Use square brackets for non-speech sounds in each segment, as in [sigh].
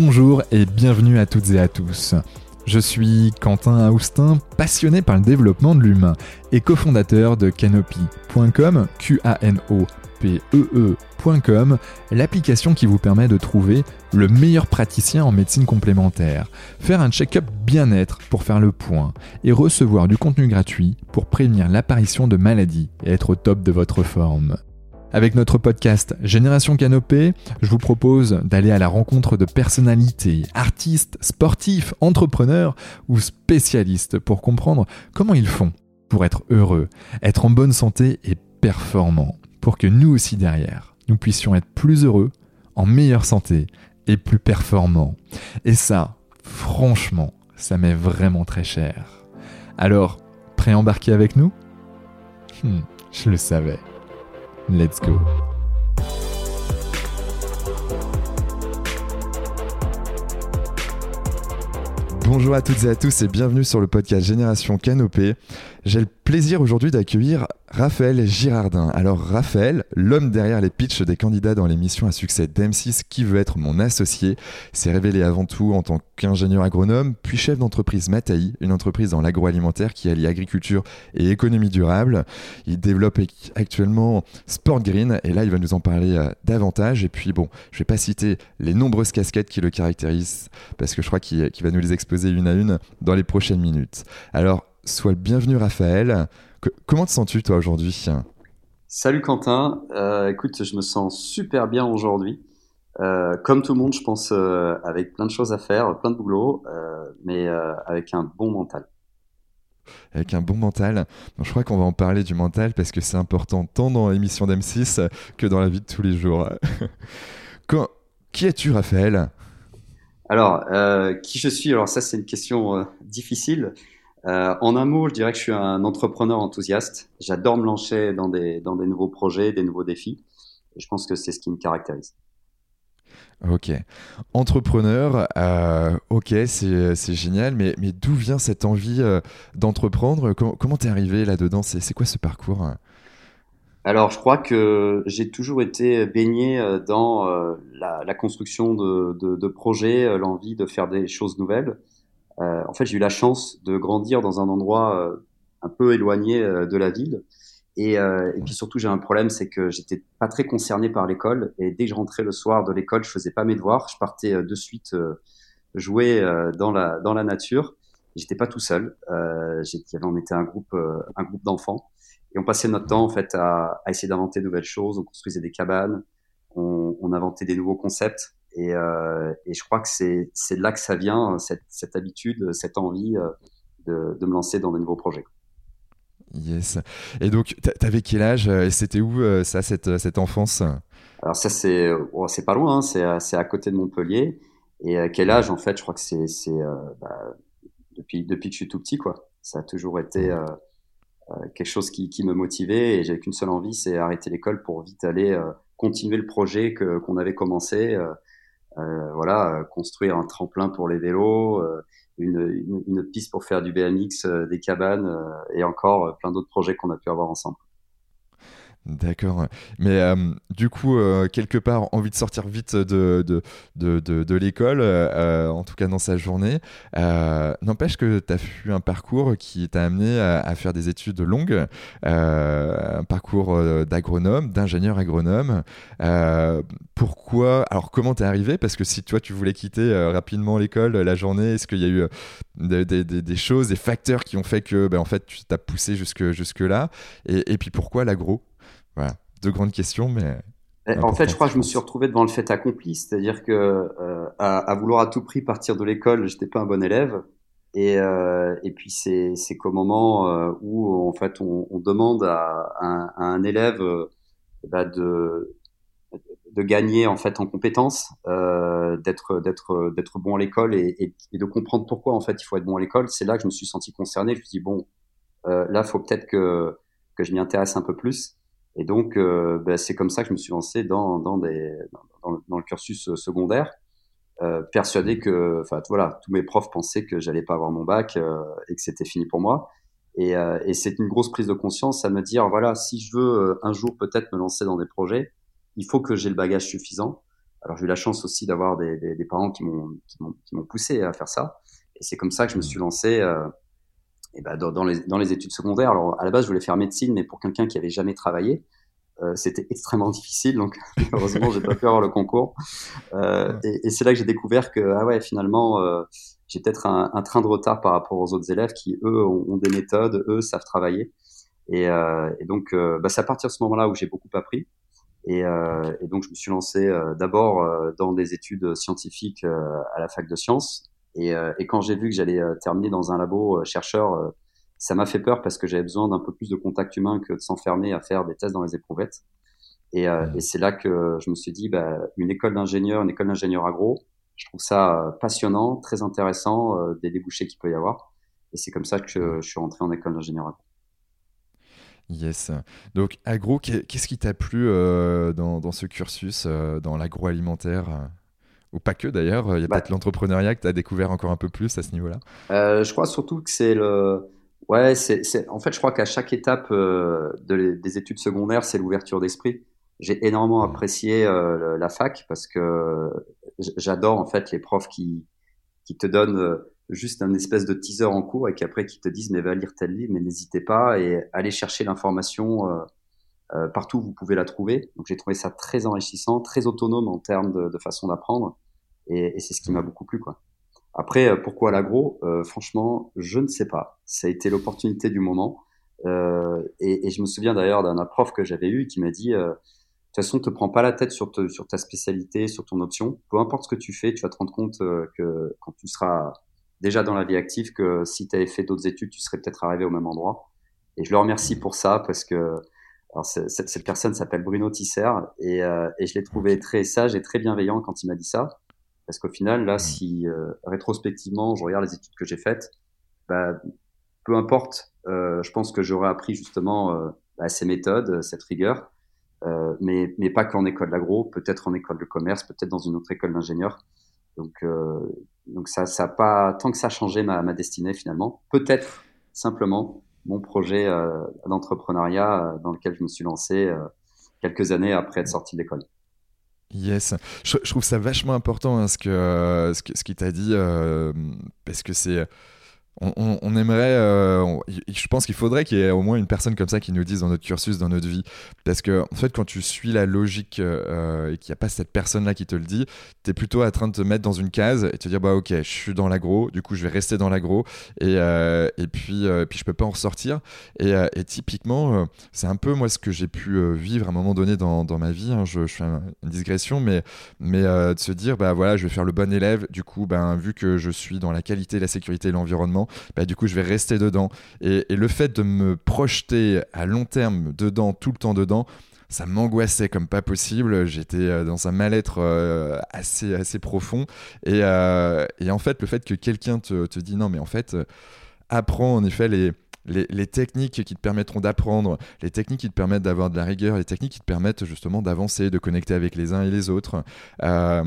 Bonjour et bienvenue à toutes et à tous. Je suis Quentin Austin, passionné par le développement de l'humain et cofondateur de Canopy.com, q a n o p e e.com, l'application qui vous permet de trouver le meilleur praticien en médecine complémentaire, faire un check-up bien-être pour faire le point et recevoir du contenu gratuit pour prévenir l'apparition de maladies et être au top de votre forme. Avec notre podcast Génération Canopée, je vous propose d'aller à la rencontre de personnalités, artistes, sportifs, entrepreneurs ou spécialistes pour comprendre comment ils font pour être heureux, être en bonne santé et performants, pour que nous aussi derrière, nous puissions être plus heureux, en meilleure santé et plus performants. Et ça, franchement, ça m'est vraiment très cher. Alors, prêt à embarquer avec nous? Hmm, Je le savais. Let's go. Bonjour à toutes et à tous et bienvenue sur le podcast Génération Canopée. J'ai le plaisir aujourd'hui d'accueillir Raphaël Girardin. Alors Raphaël, l'homme derrière les pitchs des candidats dans l'émission à succès d'M6 qui veut être mon associé, s'est révélé avant tout en tant qu'ingénieur agronome, puis chef d'entreprise Mataï, une entreprise dans l'agroalimentaire qui allie agriculture et économie durable. Il développe actuellement Sport Green et là il va nous en parler euh, davantage. Et puis bon, je vais pas citer les nombreuses casquettes qui le caractérisent parce que je crois qu'il va nous les exposer une à une dans les prochaines minutes. Alors sois le bienvenu Raphaël comment te sens-tu toi aujourd'hui? Salut Quentin, euh, écoute, je me sens super bien aujourd'hui. Euh, comme tout le monde, je pense, euh, avec plein de choses à faire, plein de boulot, mais avec un bon mental. Avec un bon mental. je crois qu'on va en parler du mental parce que c'est important tant dans l'émission d'M6 que dans la vie de tous les jours. [laughs] Qui es-tu, Raphaël? Alors, qui je suis? Alors ça, c'est une question difficile. Euh, en un mot, je dirais que je suis un entrepreneur enthousiaste. J'adore me lancer dans des, dans des nouveaux projets, des nouveaux défis. Et je pense que c'est ce qui me caractérise. Ok. Entrepreneur, euh, ok, c'est génial, mais, mais d'où vient cette envie euh, d'entreprendre? Comment t'es arrivé là-dedans? C'est quoi ce parcours? Alors, je crois que j'ai toujours été baigné dans la, construction de, de projets, l'envie de faire des choses nouvelles. Euh, en fait, j'ai eu la chance de grandir dans un endroit euh, un peu éloigné euh, de la ville. Et, et, puis surtout, j'ai un problème, c'est que j'étais pas très concerné par l'école. Et dès que je rentrais le soir de l'école, je faisais pas mes devoirs. Je partais de suite jouer dans la dans la nature. J'étais pas tout seul. Euh, on était un groupe un groupe d'enfants et on passait notre temps en fait à, à essayer d'inventer de nouvelles choses. On construisait des cabanes, on, on inventait des nouveaux concepts. Et, euh, et je crois que c'est de là que ça vient, cette, cette habitude, cette envie euh, de, de, me lancer dans de nouveaux projets. Yes. Et donc, t'avais quel âge et c'était où euh, ça, cette, cette enfance? Alors ça, c'est oh, pas loin, hein, c'est à côté de Montpellier. Et quel âge, en fait, je crois que c'est bah, depuis, depuis que je suis tout petit, quoi. Ça a toujours été quelque chose qui, qui me motivait et j'avais qu'une seule envie, c'est arrêter l'école pour vite aller continuer le projet qu'on avait commencé. Euh, voilà, euh, construire un tremplin pour les vélos, euh, une, une, piste pour faire du BMX, des cabanes et encore plein d'autres projets qu'on a pu avoir ensemble. D'accord. Mais euh, du coup, euh, quelque part, envie de sortir vite de, de, de, de, l'école, euh, en tout cas dans sa journée. N'empêche que tu as eu un parcours qui t'a amené à, faire des études longues, un parcours d'agronome, d'ingénieur agronome. pourquoi Alors, comment t'es arrivé? Parce que si toi, tu voulais quitter rapidement l'école, la journée, est-ce qu'il y a eu des, choses, des facteurs qui ont fait que, ben, en fait, tu t'as poussé jusque, jusque et puis pourquoi l'agro? Voilà, deux grandes questions, mais. En fait, je crois que je me suis retrouvé devant le fait accompli, c'est-à-dire que euh, à, vouloir à tout prix partir de l'école, j'étais pas un bon élève. Et, euh, et puis c'est qu'au moment euh, où en fait on, on demande à, à, un élève bah de de gagner en fait en compétences, euh, d'être d'être d'être bon à l'école et, et, et, de comprendre pourquoi en fait il faut être bon à l'école. C'est là que je me suis senti concerné. Je me suis dit bon, euh, là faut peut-être que que je m'y intéresse un peu plus. Et donc, euh, ben, c'est comme ça que je me suis lancé dans, dans, des, dans, dans le cursus euh, secondaire, euh, persuadé que, enfin voilà, tous mes profs pensaient que j'allais pas avoir mon bac euh, et que c'était fini pour moi. Et, euh, et c'est une grosse prise de conscience à me dire, voilà, si je veux un jour peut-être me lancer dans des projets, il faut que j'ai le bagage suffisant. Alors j'ai eu la chance aussi d'avoir des, des, des, parents qui m'ont poussé à faire ça. Et c'est comme ça que je me suis lancé euh, et ben dans, dans, les, dans les études secondaires. Alors à la base je voulais faire médecine, mais pour quelqu'un qui avait jamais travaillé, euh, c'était extrêmement [laughs] difficile. Donc heureusement j'ai pas pu avoir le concours. Euh, et, et c'est là que j'ai découvert que ah ouais finalement euh, j'ai peut-être un, un, train de retard par rapport aux autres élèves qui eux ont, ont des méthodes, eux savent travailler. Et, et donc bah, c'est à partir de ce moment-là où j'ai beaucoup appris. Et, et, donc, je me suis lancé d'abord dans des études scientifiques à la fac de sciences. Et, et quand j'ai vu que j'allais terminer dans un labo chercheur, ça m'a fait peur parce que j'avais besoin d'un peu plus de contact humain que de s'enfermer à faire des tests dans les éprouvettes. Et, et c'est là que je me suis dit, bah, une école d'ingénieur, une école d'ingénieur agro, je trouve ça passionnant, très intéressant, des débouchés qu'il peut y avoir. Et c'est comme ça que je, je suis rentré en école d'ingénieur agro. Yes. Donc, agro, qu'est-ce qui t'a plu euh, dans, dans, ce cursus, euh, dans l'agroalimentaire? euh, Ou pas que d'ailleurs, il y a bah peut-être l'entrepreneuriat que tu as découvert encore un peu plus à ce niveau-là Je crois surtout que c'est le. Ouais, c'est, en fait, je crois qu'à chaque étape de des études secondaires, c'est l'ouverture d'esprit. J'ai énormément mmh. apprécié la fac parce que j'adore en fait les profs qui, qui te donnent juste un espèce de teaser en cours et qu'après qui te disent mais va lire tel livre mais n'hésitez pas et allez chercher l'information euh, euh, partout vous pouvez la trouver. Donc j'ai trouvé ça très enrichissant très autonome en termes de, de façon d'apprendre. Et, et c'est ce qui m'a beaucoup plu quoi. Après euh, pourquoi l'agro? Euh, franchement je ne sais pas. Ça a été l'opportunité du moment. Euh, et, et, je me souviens d'ailleurs d'un prof que j'avais eu qui m'a dit de toute façon, te prends pas la tête sur, te, sur ta spécialité, sur ton option. Peu importe ce que tu fais, tu vas te rendre compte que quand tu seras déjà dans la vie active que si tu avais fait d'autres études, tu serais peut-être arrivé au même endroit. Et je le remercie pour ça parce que alors cette, cette, personne s'appelle Bruno Tisser et, euh, et je l'ai trouvé très sage et très bienveillant quand il m'a dit ça. Parce qu'au final, là, mmh. si euh, rétrospectivement, je regarde les études que j'ai faites, bah, peu importe, euh, je pense que j'aurais appris justement euh, bah, ces méthodes, cette rigueur, euh, mais, mais pas qu'en école d'agro, peut-être en école de commerce, peut-être dans une autre école d'ingénieur. Donc, euh, donc ça, ça a pas tant que ça a changé ma, ma destinée finalement. Peut-être simplement mon projet euh, d'entrepreneuriat euh, dans lequel je me suis lancé euh, quelques années après être sorti de l'école. Yes, je, trouve ça vachement important hein, ce que ce, ce qu'il t'a dit euh, parce que c'est on, aimerait, euh, je pense qu'il faudrait qu'il y ait au moins une personne comme ça qui nous dise dans notre cursus, dans notre vie. Parce que, en fait, quand tu suis la logique euh, et qu'il n'y a pas cette personne-là qui te le dit, tu es plutôt en train de te mettre dans une case et te dire, bah ok, je suis dans l'agro, du coup, je vais rester dans l'agro et, euh, et puis, puis je peux pas en ressortir. Et, typiquement, c'est un peu moi ce que j'ai pu vivre à un moment donné dans, dans ma vie. Hein. je, je, fais une digression, mais, mais de se dire, bah voilà, je vais faire le bon élève. Du coup, ben, vu que je suis dans la qualité, la sécurité et l'environnement, bah, du coup, je vais rester dedans. Et, le fait de me projeter à long terme dedans, tout le temps dedans, ça m'angoissait comme pas possible. J'étais euh, dans un mal-être euh, assez, assez profond. Et, euh, et, en fait, le fait que quelqu'un te, te, dit non, mais en fait, apprends en effet les. Les, techniques qui te permettront d'apprendre, les techniques qui te permettent d'avoir de la rigueur, les techniques qui te permettent justement d'avancer, de connecter avec les uns et les autres, euh,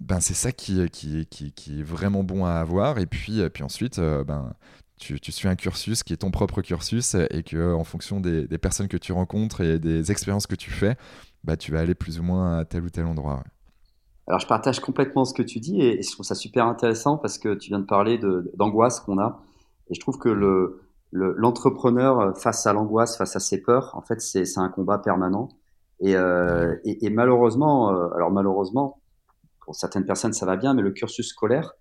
ben c'est ça qui, qui, qui, est vraiment bon à avoir. Et puis, puis ensuite, ben, tu, tu, suis un cursus qui est ton propre cursus et que en fonction des, des, personnes que tu rencontres et des expériences que tu fais, bah, tu vas aller plus ou moins à tel ou tel endroit. Alors je partage complètement ce que tu dis et, je trouve ça super intéressant parce que tu viens de parler d'angoisse qu'on a et je trouve que le l'entrepreneur face à l'angoisse, face à ses peurs, en fait c'est un combat permanent et, euh, et, et malheureusement, euh, alors malheureusement pour certaines personnes ça va bien, mais le cursus scolaire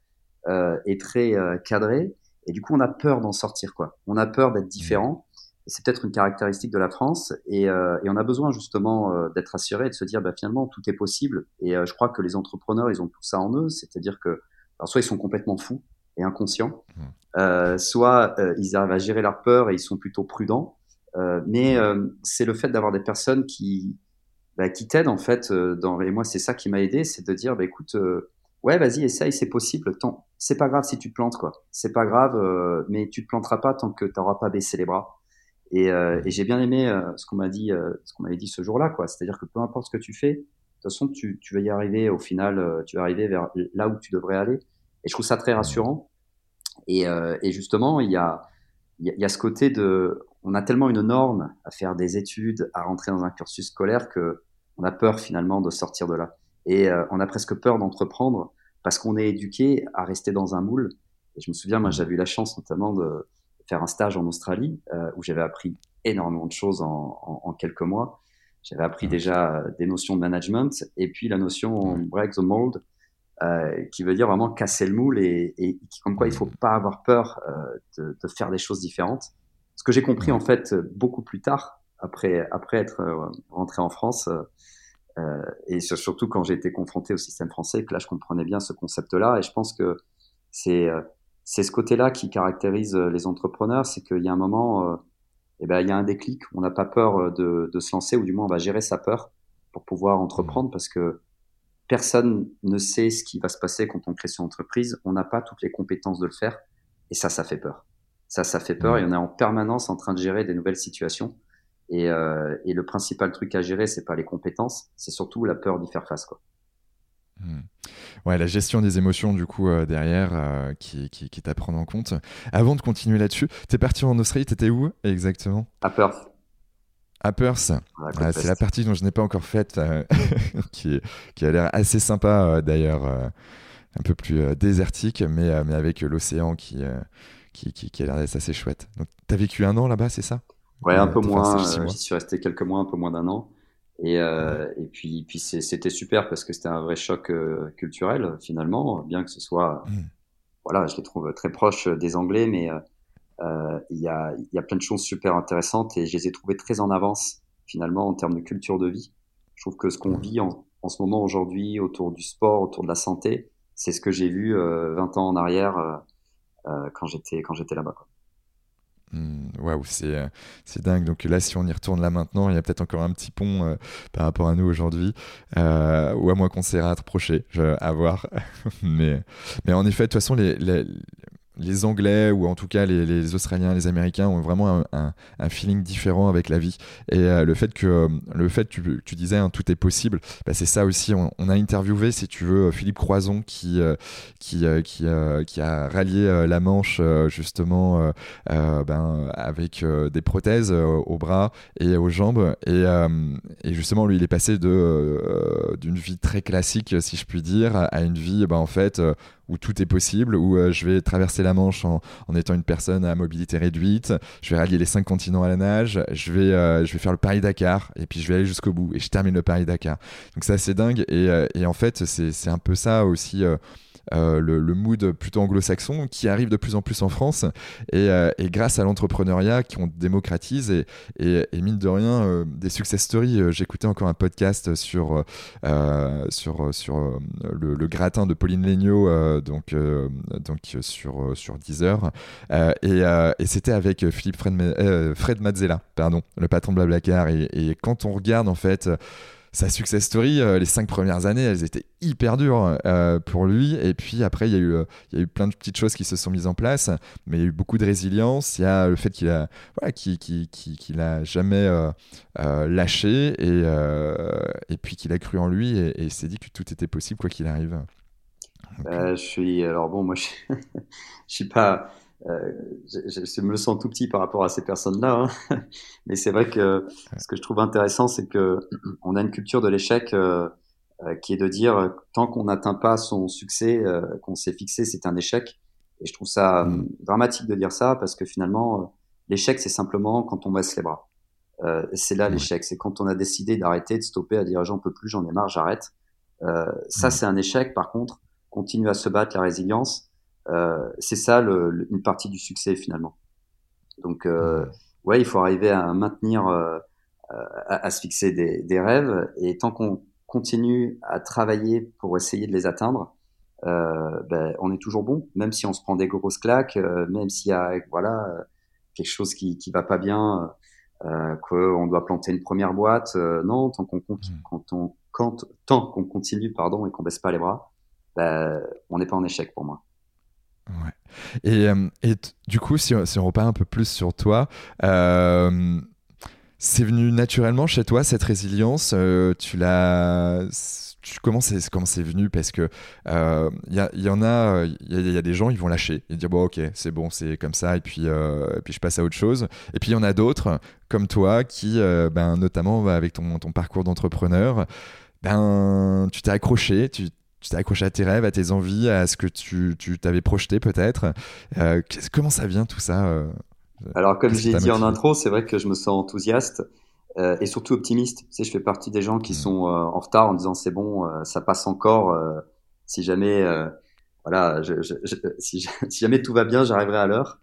euh, est très euh, cadré et du coup, on a peur d'en sortir, quoi. On a peur d'être différent. Et c'est peut-être une caractéristique de la France. Et, euh, et on a besoin justement euh, d'être assuré et de se dire, bah, finalement, tout est possible. Et euh, je crois que les entrepreneurs, ils ont tout ça en eux. C'est-à-dire que, alors, soit ils sont complètement fous et inconscients, mmh. euh, soit euh, ils arrivent à gérer leur peur et ils sont plutôt prudents. mais c'est le fait d'avoir des personnes qui, bah, qui t'aident en fait. dans, et moi, c'est ça qui m'a aidé, c'est de dire, bah, écoute, ouais, vas-y, essaye, c'est possible. Tant, c'est pas grave si tu te plantes, quoi. C'est pas grave, euh, mais tu te planteras pas tant que tu n'auras pas baissé les bras. Et, euh, et j'ai bien aimé euh, ce qu'on m'a dit, euh, ce qu'on m'avait dit ce jour-là, quoi. C'est-à-dire que peu importe ce que tu fais, de toute façon, tu, tu vas y arriver. Au final, euh, tu vas arriver vers là où tu devrais aller. Et je trouve ça très rassurant. Et, et justement, il y a, il y a ce côté de, on a tellement une norme à faire des études, à rentrer dans un cursus scolaire que on a peur finalement de sortir de là. Et on a presque peur d'entreprendre parce qu'on est éduqué à rester dans un moule. Et je me souviens, moi, j'avais eu la chance notamment de faire un stage en Australie où j'avais appris énormément de choses en, en, quelques mois. J'avais appris déjà des notions de management et puis la notion break the mold, euh, qui veut dire vraiment casser le moule et, et comme quoi il faut pas avoir peur euh, de, de, faire des choses différentes. Ce que j'ai compris en fait beaucoup plus tard, après après être euh, rentré en France, euh, et surtout quand j'ai été confronté au système français, que là je comprenais bien ce concept-là. Et je pense que c'est c'est ce côté-là qui caractérise les entrepreneurs, c'est qu'il y a un moment, eh ben il y a un déclic, on n'a pas peur de, de se lancer, ou du moins on va gérer sa peur pour pouvoir entreprendre, parce que personne ne sait ce qui va se passer quand on crée son entreprise. On n'a pas toutes les compétences de le faire. Et ça, ça fait peur. Ça, ça fait peur. Et on est en permanence en train de gérer des nouvelles situations. Et, euh, le principal truc à gérer, c'est pas les compétences, c'est surtout la peur d'y faire face. Quoi. Hmm. Ouais, la gestion des émotions, du coup, euh, derrière, euh, qui, qui, est à prendre en compte. Avant de continuer là-dessus, tu es parti en Australie, tu étais où exactement? À Perth. Appers, c'est la partie dont je n'ai pas encore faite, euh, [laughs] qui, qui, a l'air assez sympa euh, d'ailleurs, euh, un peu plus désertique, mais, mais avec l'océan qui, qui, qui, a l'air d'être assez chouette. Donc, tu as vécu un an là-bas, c'est ça? Ouais, un peu moins. J'y suis resté quelques mois, un peu moins d'un an. Et, et puis, puis c'était super parce que c'était un vrai choc culturel finalement, bien que ce soit, mmh. voilà, je les trouve très proches des Anglais, mais il y, a, y a plein de choses super intéressantes et je les ai trouvées très en avance finalement en termes de culture de vie. Je trouve que ce qu'on vit en, en, ce moment aujourd'hui autour du sport, autour de la santé, c'est ce que j'ai vu euh, 20 ans en arrière euh, euh quand j'étais quand j'étais là-bas. Mmh, waouh, c'est, euh, c'est dingue. Donc là, si on y retourne là maintenant, il y a peut-être encore un petit pont euh, par rapport à nous aujourd'hui, euh, ou à moins qu'on s'est rapproché, à voir. [laughs] mais, mais en effet, de toute façon, les, les, les Anglais ou en tout cas les, Australiens, les Américains ont vraiment un, feeling différent avec la vie. Et euh, le fait que le fait tu, tu disais hein, tout est possible, bah, c'est ça aussi. On, a interviewé, si tu veux, Philippe Croison qui euh, euh, qui, qui, a rallié la Manche justement ben, avec des prothèses aux bras et aux jambes. Et, et, justement, lui, il est passé de d'une vie très classique, si je puis dire, à une vie, ben, en fait où tout est possible, où euh, je vais traverser la Manche en, étant une personne à mobilité réduite, je vais rallier les cinq continents à la nage, je vais, euh, faire le Paris-Dakar, et puis je vais aller jusqu'au bout, et je termine le Paris-Dakar. Donc c'est assez dingue, et, euh, et en fait, c'est un peu ça aussi euh, le, mood plutôt anglo-saxon qui arrive de plus en plus en France. Et, euh, grâce à l'entrepreneuriat qui on démocratise et, et, mine de rien, euh, des success stories. J'écoutais encore un podcast sur, sur, sur le, gratin de Pauline Legnaud, donc, donc sur, sur Deezer. et, et c'était avec Philippe Fred, Fred Mazzella, pardon, le patron de Blablacar. Et, et quand on regarde en fait sa success story, euh, les cinq premières années, elles étaient hyper dures euh, pour lui. Et puis après, il y, a eu, euh, il y a eu plein de petites choses qui se sont mises en place, mais il y a eu beaucoup de résilience. Il y a le fait qu'il a, voilà, qu'il, qu'il, a jamais lâché et, et puis qu'il a cru en lui et, et s'est dit que tout était possible quoi qu'il arrive. je suis alors bon, moi je, [laughs] je suis pas euh, je, je, me sens tout petit par rapport à ces personnes-là, hein. [laughs] mais c'est vrai que ce que je trouve intéressant, c'est que [clears throat] on a une culture de l'échec euh, euh qui est de dire tant qu'on n'atteint pas son succès euh, qu'on s'est fixé, c'est un échec. Et je trouve ça mm. dramatique de dire ça parce que finalement, l'échec, c'est simplement quand on baisse les bras. c'est là l'échec, c'est quand on a décidé d'arrêter, de stopper, à dire j'en peux plus, j'en ai marre, j'arrête. ça, mm. c'est un échec. Par contre, continuer à se battre, la résilience euh, c'est ça le, une partie du succès finalement. Donc euh, ouais, il faut arriver à maintenir, euh, à, à, se fixer des, des, rêves et tant qu'on continue à travailler pour essayer de les atteindre, euh, ben, on est toujours bon, même si on se prend des grosses claques, même s'il y a voilà quelque chose qui qui va pas bien, euh, qu'on doit planter une première boîte. non, tant qu'on quand on quand tant qu'on continue pardon et qu'on baisse pas les bras, ben, on n'est pas en échec pour moi. Ouais. Et, euh, et du coup, si, on repart un peu plus sur toi, euh, c'est venu naturellement chez toi cette résilience euh, Tu l'as comment c'est comment c'est venu? Parce que il euh, y, y, en a il y, a des gens ils vont lâcher. Et dire bon ok c'est bon c'est comme ça et puis et puis je passe à autre chose. Et puis il y en a d'autres comme toi qui ben notamment avec ton, ton parcours d'entrepreneur ben, tu t'es accroché, t'es accroché à tes rêves, à tes envies, à ce que tu t'avais projeté peut-être. comment ça vient tout ça Alors, comme j'ai dit en intro, c'est vrai que je me sens enthousiaste. et surtout optimiste. Tu sais, je fais partie des gens qui mmh. sont en retard en disant c'est bon, ça passe encore. si jamais voilà, je, je, si, [laughs] si, jamais tout va bien, j'arriverai à l'heure.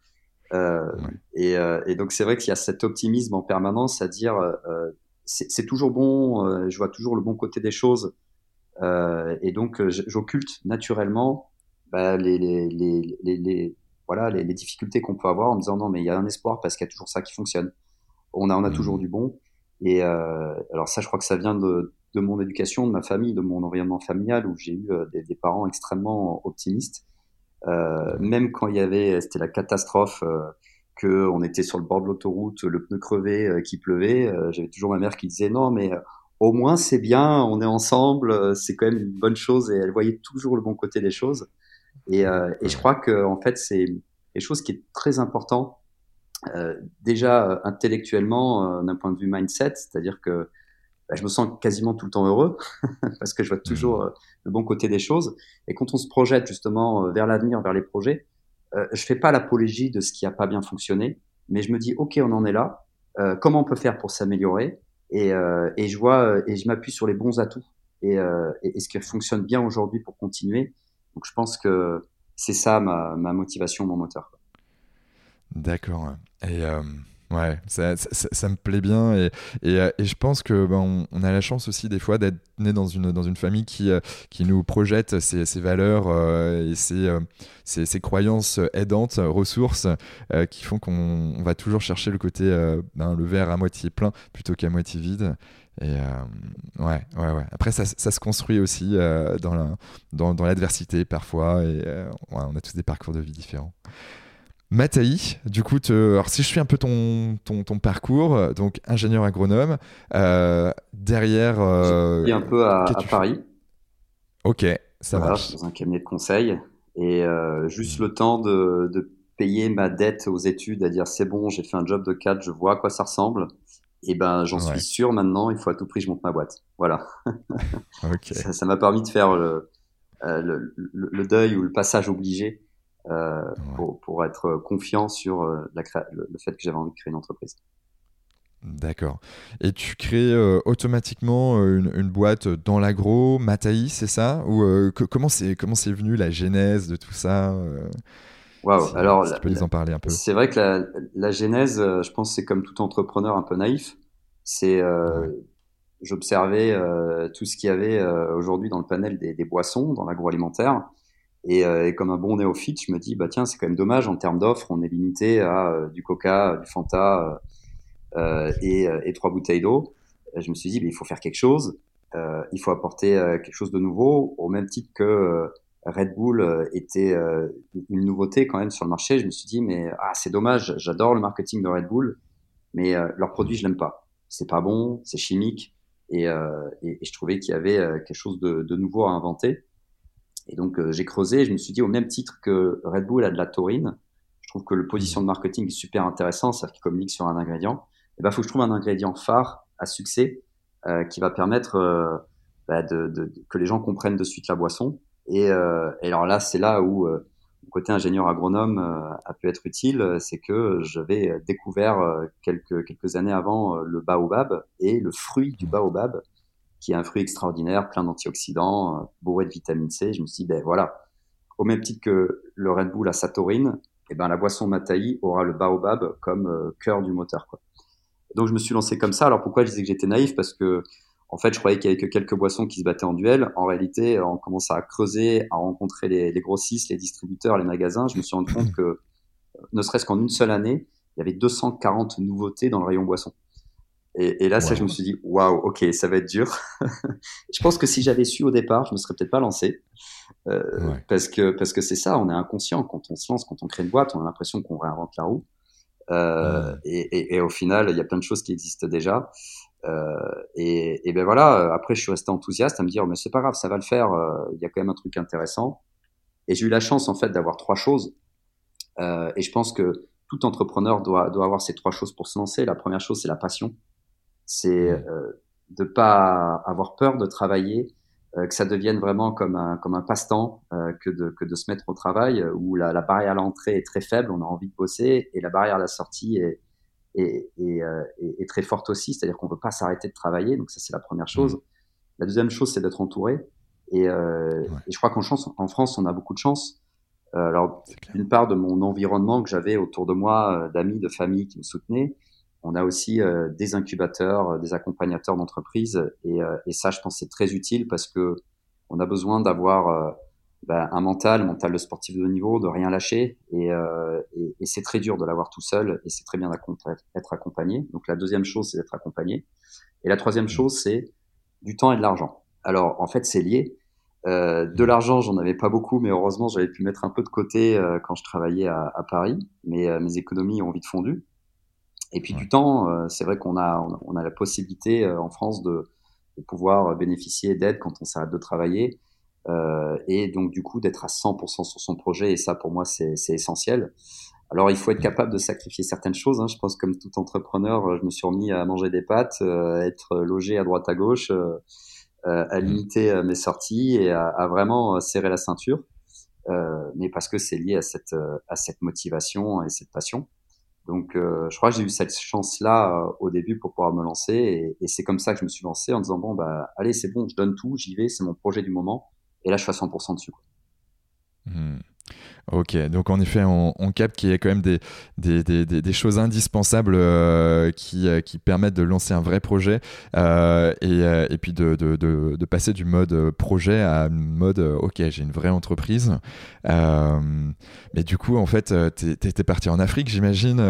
Euh, et, euh, et, donc c'est vrai qu'il y a cet optimisme en permanence, à dire euh, c'est toujours bon, euh, je vois toujours le bon côté des choses, euh, et donc j'occulte naturellement bah, les, les, les, les, voilà les, difficultés qu'on peut avoir en me disant non mais il y a un espoir parce qu'il y a toujours ça qui fonctionne. On a on a toujours mmh. du bon. Et alors ça, je crois que ça vient de, de mon éducation, de ma famille, de mon environnement familial où j'ai eu euh, des, des, parents extrêmement optimistes. Euh, même quand il y avait, c'était la catastrophe, euh, que on était sur le bord de l'autoroute, le pneu crevé, euh, qui pleuvait, j'avais toujours ma mère qui disait non mais au moins c'est bien, on est ensemble, c'est quand même une bonne chose et elle voyait toujours le bon côté des choses. Et, et je crois que en fait c'est quelque chose qui est très important déjà intellectuellement d'un point de vue mindset, c'est-à-dire que bah, je me sens quasiment tout le temps heureux [laughs] parce que je vois toujours mmh. euh, le bon côté des choses. Et quand on se projette justement euh, vers l'avenir, vers les projets, euh, je fais pas l'apologie de ce qui a pas bien fonctionné, mais je me dis ok, on en est là. Euh, comment on peut faire pour s'améliorer? Et, euh, et, je vois et je m'appuie sur les bons atouts et, et, ce qui fonctionne bien aujourd'hui pour continuer. Donc je pense que c'est ça ma, ma motivation, mon moteur. D'accord. Et Ouais, ça, me plaît bien et, et, euh, je pense que ben, on, a la chance aussi des fois d'être né dans une, dans une famille qui, euh, qui nous projette ses, ses valeurs euh, et ses, croyances aidantes, ressources qui font qu'on va toujours chercher le côté, ben, le verre à moitié plein plutôt qu'à moitié vide. Et ouais, ouais, ouais. Après, ça, ça se construit aussi dans, la, dans, dans l'adversité parfois et on a tous des parcours de vie différents. Mataï, du coup, alors si je suis un peu ton, ton, ton parcours, donc ingénieur agronome, euh, derrière. Euh, un peu à, Paris. Ok, ça marche. Dans un cabinet de conseil. Et euh, juste le temps de, de, payer ma dette aux études, à dire c'est bon, j'ai fait un job de cadre, je vois à quoi ça ressemble. Et ben, j'en suis sûr maintenant, il faut à tout prix que je monte ma boîte. Voilà. [laughs] ça m'a permis de faire le, euh, le, le, deuil ou le passage obligé euh, pour, pour, être confiant sur euh, la le, fait que j'avais envie de créer une entreprise. D'accord. Et tu crées euh, automatiquement une, une, boîte dans l'agro, Mataï, c'est ça? Ou comment c'est comment c'est venu la genèse de tout ça Waouh. Alors, tu peux nous en parler un peu. C'est vrai que la, la genèse, je pense, c'est comme tout entrepreneur un peu naïf. C'est j'observais tout ce qu'il y avait aujourd'hui dans le panel des, des boissons, dans l'agroalimentaire. Euh, et, comme un bon néophyte, je me dis, bah tiens, c'est quand même dommage en termes d'offres, on est limité à euh, du Coca, du Fanta euh, et, et, trois bouteilles d'eau. Je me suis dit, bah, il faut faire quelque chose, il faut apporter quelque chose de nouveau, au même titre que Red Bull était une nouveauté quand même sur le marché. Je me suis dit, mais ah, c'est dommage, j'adore le marketing de Red Bull, mais leur produit, je l'aime pas. C'est pas bon, c'est chimique, et, et, je trouvais qu'il y avait quelque chose de, de nouveau à inventer. Et donc euh, j'ai creusé, et je me suis dit au même titre que Red Bull a de la taurine, je trouve que le position de marketing est super intéressant, c'est-à-dire qu'il communique sur un ingrédient. Et ben faut que je trouve un ingrédient phare à succès euh, qui va permettre euh, bah, de, de, que les gens comprennent de suite la boisson. Et, euh, et alors là, c'est là où euh, le côté ingénieur agronome a pu être utile, c'est que j'avais découvert quelques quelques années avant le baobab et le fruit du baobab qui est un fruit extraordinaire, plein d'antioxydants, euh, bourré de vitamine C. Je me suis dit, ben voilà, au même titre que le Red Bull a sa taurine, et eh ben la boisson Mataï aura le baobab comme euh, cœur du moteur. Quoi. donc je me suis lancé comme ça. Alors pourquoi je disais que j'étais naïf? Parce que en fait, je croyais qu'il y avait que quelques boissons qui se battaient en duel. En réalité, on commence à creuser, à rencontrer les, les grossistes, les distributeurs, les magasins. Je me suis rendu compte que, ne serait-ce qu'en une seule année, il y avait 240 nouveautés dans le rayon boisson. Et, et là, ça, je me suis dit, waouh, ok, ça va être dur. [laughs] je pense que si j'avais su au départ, je me serais peut-être pas lancé. Euh, Parce que parce que c'est ça, on est inconscient quand on se lance, quand on crée une boîte, on a l'impression qu'on réinvente la roue. Euh, et, et, et, au final, il y a plein de choses qui existent déjà. Euh, et, et, ben voilà. Après, je suis resté enthousiaste à me dire, mais c'est pas grave, ça va le faire. Euh, il y a quand même un truc intéressant. Et j'ai eu la chance en fait d'avoir trois choses. Euh, et je pense que tout entrepreneur doit doit avoir ces trois choses pour se lancer. La première chose, c'est la passion c'est euh, de pas avoir peur de travailler, euh, que ça devienne vraiment comme un, comme un passe-temps euh, que, de, que de se mettre au travail, où la, la barrière à l'entrée est très faible, on a envie de bosser, et la barrière à la sortie est, est, est, est très forte aussi, c'est-à-dire qu'on ne veut pas s'arrêter de travailler, donc ça c'est la première chose. Mmh. La deuxième chose, c'est d'être entouré. Et, et, je crois qu'en en France, on a beaucoup de chance. Euh, alors, d'une part, de mon environnement que j'avais autour de moi, d'amis, de famille qui me soutenaient, on a aussi euh, des incubateurs, euh, des accompagnateurs d'entreprises, et, euh, et, ça, je pense, c'est très utile parce que on a besoin d'avoir ben, un mental, mental de sportif de haut niveau, de rien lâcher, et, et, et c'est très dur de l'avoir tout seul, et c'est très bien d'être accompagné. Donc la deuxième chose, c'est d'être accompagné, et la troisième chose, c'est du temps et de l'argent. Alors en fait, c'est lié. Euh, de l'argent, j'en avais pas beaucoup, mais heureusement, j'avais pu mettre un peu de côté euh, quand je travaillais à, à Paris. Mais euh, mes économies ont vite fondu. Et puis du temps, euh, c'est vrai qu'on a, on a la possibilité euh, en France de, de pouvoir bénéficier d'aide quand on s'arrête de travailler. Euh, et donc du coup d'être à 100% sur son projet. Et ça, pour moi, c'est essentiel. Alors, il faut être capable de sacrifier certaines choses. Hein. Je pense comme tout entrepreneur, je me suis remis à manger des pâtes, à être logé à droite à gauche, à limiter mes sorties et à, à, vraiment serrer la ceinture. mais parce que c'est lié à cette, à cette motivation et cette passion. Donc, euh, je crois que j'ai eu cette chance-là euh, au début pour pouvoir me lancer, et, et c'est comme ça que je me suis lancé en disant bon bah allez c'est bon, je donne tout, j'y vais, c'est mon projet du moment, et là je suis à 100% dessus. Mmh. Ok, donc en effet, on, on capte qu'il y a quand même des, des, des, des choses indispensables euh, qui, euh, qui, permettent de lancer un vrai projet euh, et, et, puis de, de, de, de, passer du mode projet à mode ok, j'ai une vraie entreprise. mais du coup, en fait, tu étais parti en Afrique, j'imagine,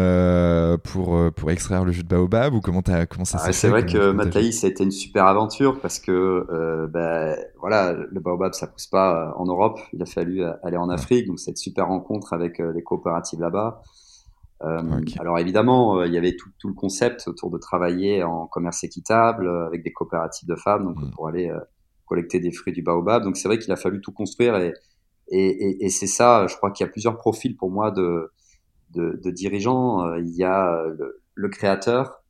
pour, pour extraire le jus de baobab ou comment, as, comment ça ah, C'est vrai que Mathaïs, ça a été une super aventure parce que bah, voilà, le baobab, ça pousse pas en Europe. Il a fallu aller en Afrique, donc cette super rencontre avec euh, les coopératives là-bas. Euh, alors évidemment, euh, il y avait tout, tout, le concept autour de travailler en commerce équitable avec des coopératives de femmes, donc mm. pour aller collecter des fruits du baobab. Donc c'est vrai qu'il a fallu tout construire et, et, et, et c'est ça. Je crois qu'il y a plusieurs profils pour moi de, de, de dirigeants. Il y a le, le créateur,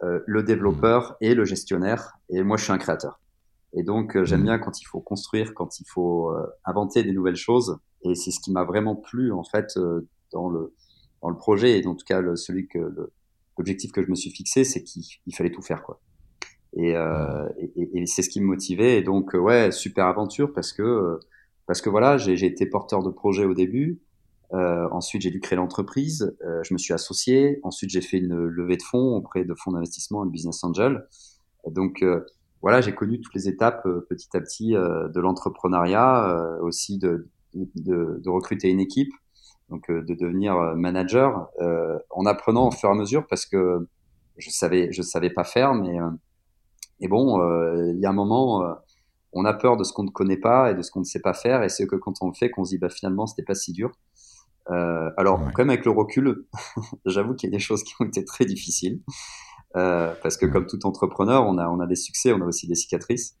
le développeur et le gestionnaire. Et moi, je suis un créateur. Et donc, j'aime mmh. bien quand il faut construire, quand il faut euh, inventer des nouvelles choses. Et c'est ce qui m'a vraiment plu, en fait, euh, dans le, dans le projet. Et en tout cas, le, celui que, l'objectif que je me suis fixé, c'est qu'il fallait tout faire, quoi. Et, euh, et, et c'est ce qui me motivait. Et donc, ouais, super aventure parce que, parce que voilà, j'ai été porteur de projet au début. Euh, ensuite, j'ai dû créer l'entreprise. Euh, je me suis associé. Ensuite, j'ai fait une levée de fonds auprès de fonds d'investissement et business angel. Donc, voilà, j'ai connu toutes les étapes euh, petit à petit euh, de l'entrepreneuriat, euh, aussi de, de, de, recruter une équipe, donc de devenir manager, en apprenant au fur et à mesure parce que je savais je savais pas faire, mais et bon, il y a un moment, on a peur de ce qu'on ne connaît pas et de ce qu'on ne sait pas faire, et c'est que quand on le fait qu'on se dit bah finalement c'était pas si dur. Euh, alors, quand même avec le recul, [laughs] j'avoue qu'il y a des choses qui ont été très difficiles. Euh, parce que comme tout entrepreneur, on a, on a des succès, on a aussi des cicatrices.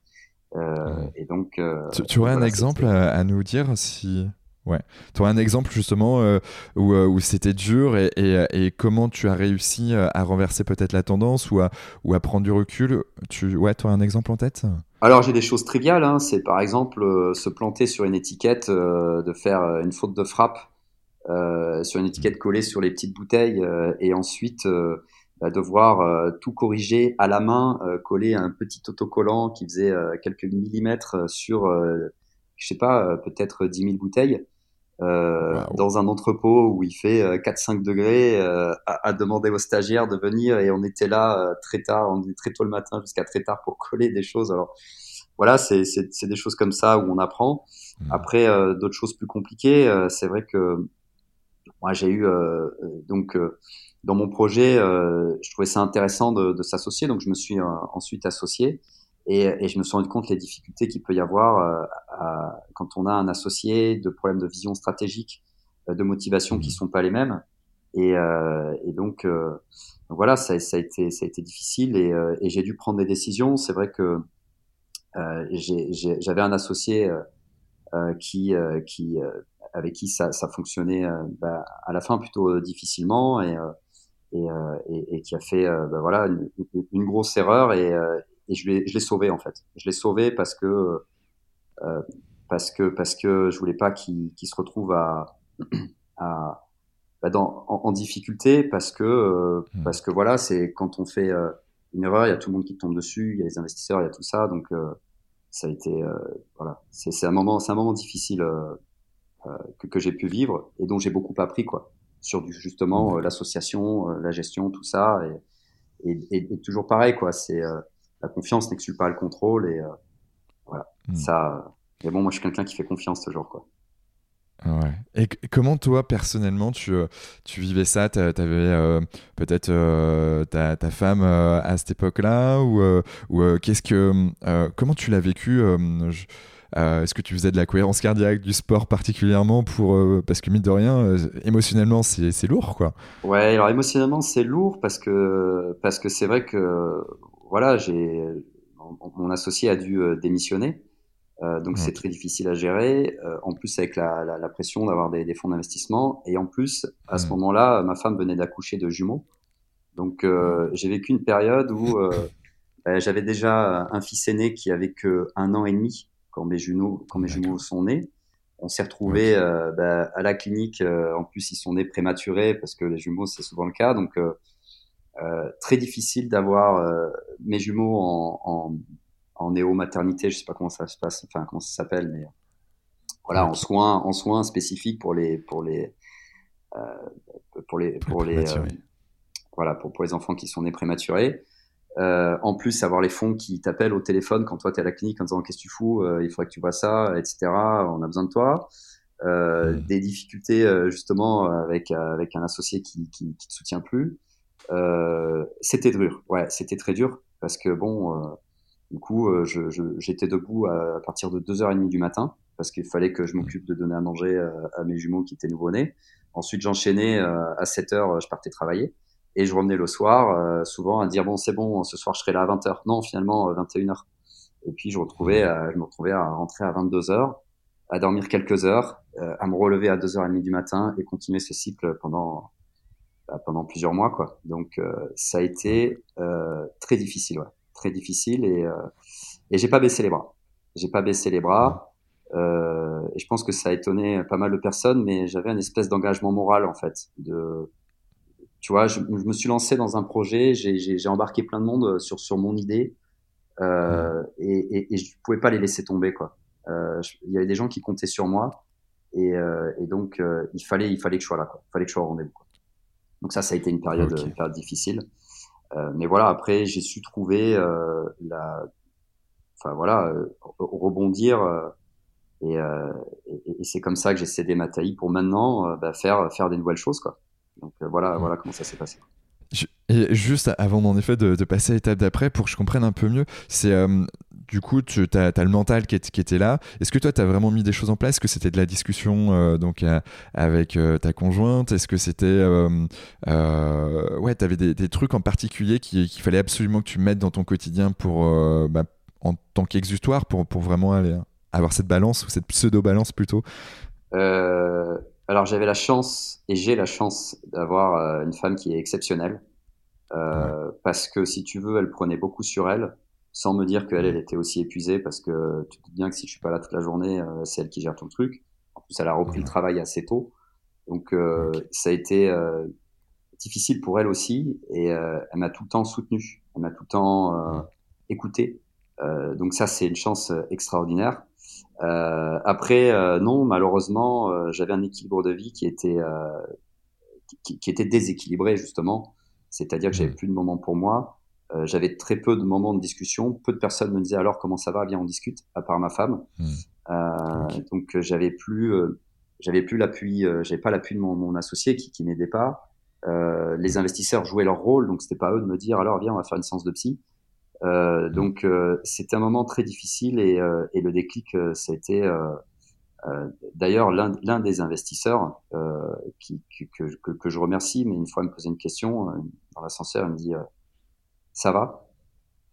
Euh, et donc, euh, tu, aurais un exemple à, nous dire si Ouais. Tu aurais un exemple justement euh, où, où c'était dur et, et, et, comment tu as réussi à renverser peut-être la tendance ou à, ou à prendre du recul? Tu... Ouais, tu aurais un exemple en tête? Alors j'ai des choses triviales. Hein. C'est par exemple se planter sur une étiquette, de faire une faute de frappe sur une étiquette collée sur les petites bouteilles et ensuite devoir euh, tout corriger à la main, euh, coller un petit autocollant qui faisait euh, quelques millimètres sur, je sais pas, peut-être 10 000 bouteilles. dans un entrepôt où il fait 4-5 degrés, à, à, demander aux stagiaires de venir et on était là très tard, on est très tôt le matin jusqu'à très tard pour [laughs] coller des choses. Alors voilà, c'est des choses comme ça où on apprend. Mmh. Après, d'autres choses plus compliquées, c'est vrai que moi j'ai eu donc dans mon projet, euh, je trouvais ça intéressant de, de s'associer, donc je me suis euh, ensuite associé et, et, je me suis rendu compte les difficultés qu'il peut y avoir euh, à, quand on a un associé, de problèmes de vision stratégique, euh, de motivation qui mmh. sont pas les mêmes. Et, euh, et donc, voilà, ça, ça, a été ça a été difficile et, et j'ai dû prendre des décisions. C'est vrai que j'avais un associé qui qui avec qui ça, ça fonctionnait bah, à la fin plutôt difficilement et et, euh, et, et, qui a fait euh, bah, voilà une, une, grosse erreur et, euh, et je l'ai je l'ai sauvé en fait. Je l'ai sauvé parce que parce que parce que je voulais pas qu'il se retrouve à, à bah, dans, en, en, difficulté parce que mmh. parce que voilà c'est quand on fait une erreur il y a tout le monde qui tombe dessus il y a les investisseurs il y a tout ça donc ça a été voilà c'est un moment c'est un moment difficile que, que j'ai pu vivre et dont j'ai beaucoup appris quoi sur du, justement mmh. l'association la gestion tout ça et, et, et, toujours pareil quoi c'est la confiance n'exclut pas le contrôle et voilà mmh. ça mais bon, moi, je suis quelqu'un qui fait confiance toujours, quoi. Ouais. Et comment toi personnellement tu, euh, tu vivais ça? Tu avais euh, peut-être euh, ta, ta, femme à cette époque-là ou, ou qu'est-ce que comment tu l'as vécu Est-ce que tu faisais de la cohérence cardiaque, du sport particulièrement pour parce que mine de rien émotionnellement c'est lourd quoi. Ouais, alors émotionnellement c'est lourd parce que parce que c'est vrai que voilà j'ai mon associé a dû démissionner. Euh, donc c'est très difficile à gérer. Euh, en plus avec la, la, la pression d'avoir des, des, fonds d'investissement. Et en plus, à ce moment-là, ma femme venait d'accoucher de jumeaux. Donc euh, j'ai vécu une période où euh, bah, j'avais déjà un fils aîné qui avait que un an et demi quand mes jumeaux, quand mes jumeaux sont nés. On s'est retrouvé bah, à la clinique. en plus, ils sont nés prématurés parce que les jumeaux c'est souvent le cas. Donc très difficile d'avoir mes jumeaux en, en en néo-maternité, je sais pas comment ça se passe, enfin comment ça s'appelle, mais voilà, en soins, en soins spécifiques pour les, pour les, euh, pour les, pour les, euh, voilà, pour, pour les enfants qui sont nés prématurés. Euh, en plus, avoir les fonds qui t'appellent au téléphone quand toi tu es à la clinique en disant qu'est-ce que tu fous, il faudrait que tu vois ça, etc. On a besoin de toi. Euh, Des difficultés justement avec avec un associé qui, qui, qui te soutient plus. c'était dur, ouais, c'était très dur parce que bon, du coup, euh, j'étais debout à, partir de 2h30 du matin parce qu'il fallait que je m'occupe de donner à manger euh, à, mes jumeaux qui étaient nouveau-nés. Ensuite, j'enchaînais euh, à 7h, je partais travailler. Et je revenais le soir, souvent à dire bon c'est bon, ce soir je serai là à 20h. Non, finalement 21h. Et puis je retrouvais, je me retrouvais à rentrer à 22h, à dormir quelques heures, à me relever à 2h30 du matin et continuer ce cycle pendant bah, pendant plusieurs mois quoi. Donc ça a été très difficile. Ouais très difficile et, euh, et j'ai pas baissé les bras. J'ai pas baissé les bras. Euh, et je pense que ça a étonné pas mal de personnes, mais j'avais un espèce d'engagement moral en fait. De, tu vois, je, me suis lancé dans un projet, j'ai embarqué plein de monde sur sur mon idée euh, et, et, et, je pouvais pas les laisser tomber quoi. Euh, il y avait des gens qui comptaient sur moi et, euh, et donc euh, il fallait il fallait que je sois là, quoi. il fallait que je sois au rendez-vous. Donc ça, ça a été une période, une période difficile. Euh, mais voilà, après, j'ai su trouver euh, la, enfin voilà, euh, rebondir. Et c'est comme ça que j'ai cédé ma taille pour maintenant bah, faire faire des nouvelles choses quoi. Donc voilà, voilà comment ça s'est passé. Et juste avant en effet de, de passer à l'étape d'après, pour que je comprenne un peu mieux, c'est du coup, tu as, le mental qui, était là. Est-ce que toi, tu as vraiment mis des choses en place? Est-ce que c'était de la discussion euh, donc, euh, avec euh, ta conjointe? Est-ce que c'était. ouais, tu avais des, trucs en particulier qu'il fallait absolument que tu mettes dans ton quotidien pour, bah, en tant qu'exutoire pour, pour vraiment aller avoir cette balance ou cette pseudo-balance plutôt? Alors, j'avais la chance et j'ai la chance d'avoir une femme qui est exceptionnelle. Parce que si tu veux, elle prenait beaucoup sur elle sans me dire qu'elle, elle était aussi épuisée parce que tu te dis bien que si je suis pas là toute la journée, euh, c'est elle qui gère tout le truc. En plus, elle a repris le travail assez tôt. Donc, euh, ça a été euh, difficile pour elle aussi et elle m'a tout le temps soutenu. Elle m'a tout le temps écouté. donc ça, c'est une chance extraordinaire. Après, non, malheureusement, j'avais un équilibre de vie qui était qui, qui était déséquilibré justement. C'est-à-dire que j'avais plus de moments pour moi. Euh, j'avais très peu de moments de discussion. Peu de personnes me disaient alors comment ça va, viens on discute, à part ma femme. Hmm. Euh, donc euh, j'avais plus, j'avais plus l'appui, j'avais pas l'appui de mon, mon, associé qui, qui m'aidait pas. les investisseurs jouaient leur rôle, donc c'était pas eux de me dire alors viens on va faire une séance de psy. Euh, donc c'était un moment très difficile et, et le déclic ça a été d'ailleurs l'un des investisseurs qui, que, que, que, je remercie, mais une fois il me posait une question dans l'ascenseur, il me dit ça va?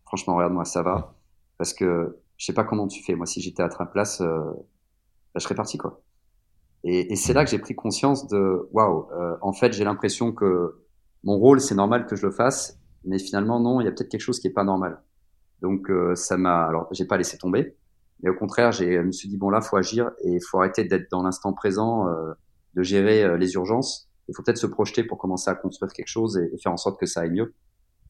Franchement, regarde-moi, ça va. Parce que je sais pas comment tu fais. Moi, si j'étais à ta place, euh, bah, je serais parti, quoi. Et, et c'est là que j'ai pris conscience de, waouh, euh, en fait, j'ai l'impression que mon rôle, c'est normal que je le fasse, mais finalement, non, il y a peut-être quelque chose qui est pas normal. Donc ça m'a, alors j'ai pas laissé tomber, mais au contraire, j'ai, je me suis dit bon là, faut agir et il faut arrêter d'être dans l'instant présent, de gérer les urgences. Il faut peut-être se projeter pour commencer à construire quelque chose et, faire en sorte que ça aille mieux.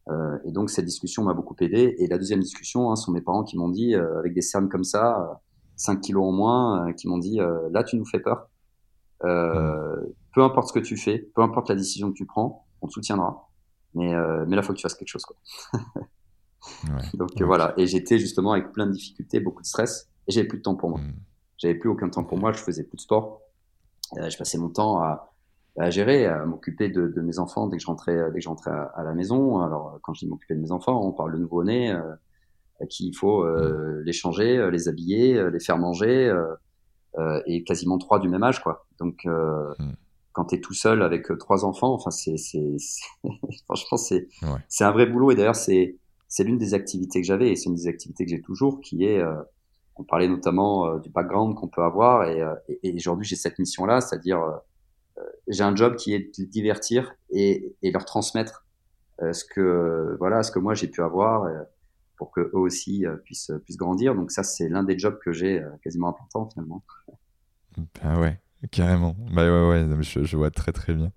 Euh, et donc cette discussion m'a beaucoup aidé. Et la deuxième discussion, hein, sont mes parents qui m'ont dit, euh, avec des cernes comme ça, 5 kilos en moins, qui m'ont dit, là tu nous fais peur. Peu importe ce que tu fais, peu importe la décision que tu prends, on te soutiendra. Mais, mais là, faut que tu fasses quelque chose. Quoi. [laughs] ouais, donc voilà. Et j'étais justement avec plein de difficultés, beaucoup de stress, et j'avais plus de temps pour moi. Hmm. J'avais plus aucun temps pour moi. Je faisais plus de sport. je passais mon temps à, à gérer, à m'occuper de, de, mes enfants dès que je rentrais, dès que je rentrais à, la maison. Alors, quand je dis m'occuper de mes enfants, on parle de nouveau-né, euh, à qui il faut euh, les changer, euh, les habiller, euh, les faire manger, euh, et quasiment trois du même âge, quoi. Donc, mm. Quand tu es tout seul avec trois enfants, enfin, c'est, [laughs] franchement, c'est, ouais. c'est un vrai boulot. Et d'ailleurs, c'est, c'est l'une des activités que j'avais, et c'est une des activités que j'ai toujours, qui est, on parlait notamment du background qu'on peut avoir, et, et, et aujourd'hui, j'ai cette mission-là, c'est-à-dire j'ai un job qui est de divertir et, et leur transmettre euh, ce que voilà ce que moi j'ai pu avoir euh, pour que eux aussi euh, puissent puissent grandir. Donc ça c'est l'un des jobs que j'ai quasiment à plein temps finalement. Ah ouais, carrément. Bah ouais ouais, je, je vois très très bien.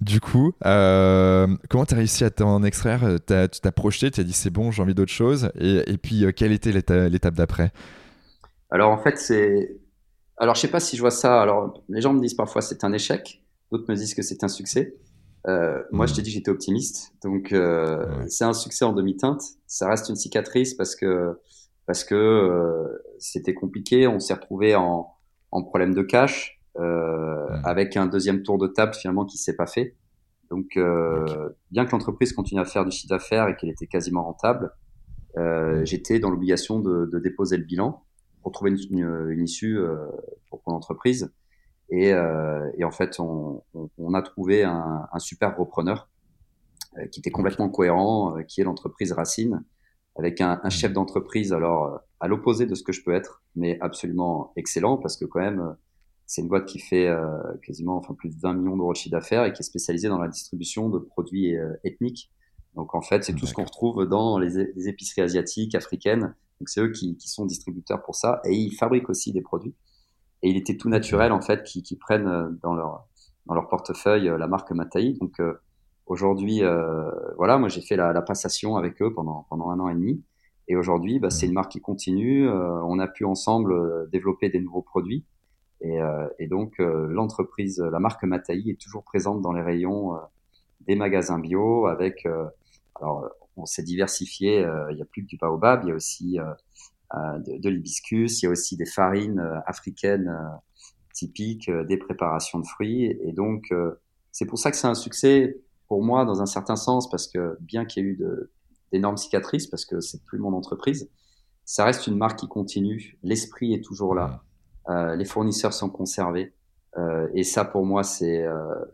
Du coup, euh, comment tu as réussi à t'en extraire Tu t'as projeté, tu as dit c'est bon, j'ai envie d'autre chose. Et, et puis, quelle était l'étape d'après? Alors, en fait, c'est alors, je sais pas si je vois ça. Alors, les gens me disent parfois c'est un échec. D'autres me disent que c'est un succès. Euh, moi, je t'ai dit que j'étais optimiste. Donc, euh, c'est un succès en demi-teinte. Ça reste une cicatrice parce que parce que euh, c'était compliqué. On s'est retrouvé en, en problème de cash euh, hmm. avec un deuxième tour de table finalement qui s'est pas fait. Donc, euh, bien que l'entreprise continue à faire du chiffre d'affaires et qu'elle était quasiment rentable, euh, hmm. j'étais dans l'obligation de, de déposer le bilan pour trouver une, une, issue euh, pour mon entreprise. Et, euh, et en fait, on, on, on, a trouvé un, un super repreneur euh, qui était complètement cohérent, qui est l'entreprise Racine, avec un, un chef d'entreprise alors à l'opposé de ce que je peux être, mais absolument excellent parce que quand même c'est une boîte qui fait euh, quasiment enfin plus de 20 millions d'euros de chiffre d'affaires et qui est spécialisée dans la distribution de produits euh, ethniques. Donc en fait, c'est tout ce qu'on retrouve dans les, les, épiceries asiatiques, africaines, donc c'est eux qui, qui, sont distributeurs pour ça et ils fabriquent aussi des produits. Et il était tout naturel en fait qu'ils prennent euh, dans leur dans leur portefeuille euh, la marque Matai. Donc euh, aujourd'hui, euh, voilà, moi j'ai fait la, la, passation avec eux pendant pendant un an et demi. Et aujourd'hui, bah, c'est une marque qui continue. Euh, on a pu ensemble développer des nouveaux produits. Et, et donc l'entreprise, la marque Matai est toujours présente dans les rayons des magasins bio avec alors on s'est diversifié. Euh, il n'y a plus que du baobab, il y a aussi euh, euh, de, de l'hibiscus, il y a aussi des farines africaines typiques, des préparations de fruits. Et donc, c'est pour ça que c'est un succès pour moi dans un certain sens, parce que bien qu'il y ait eu d'énormes cicatrices, parce que c'est plus mon entreprise, ça reste une marque qui continue. L'esprit est toujours là. Euh, les fournisseurs sont conservés. Euh, et ça, pour moi, c'est euh,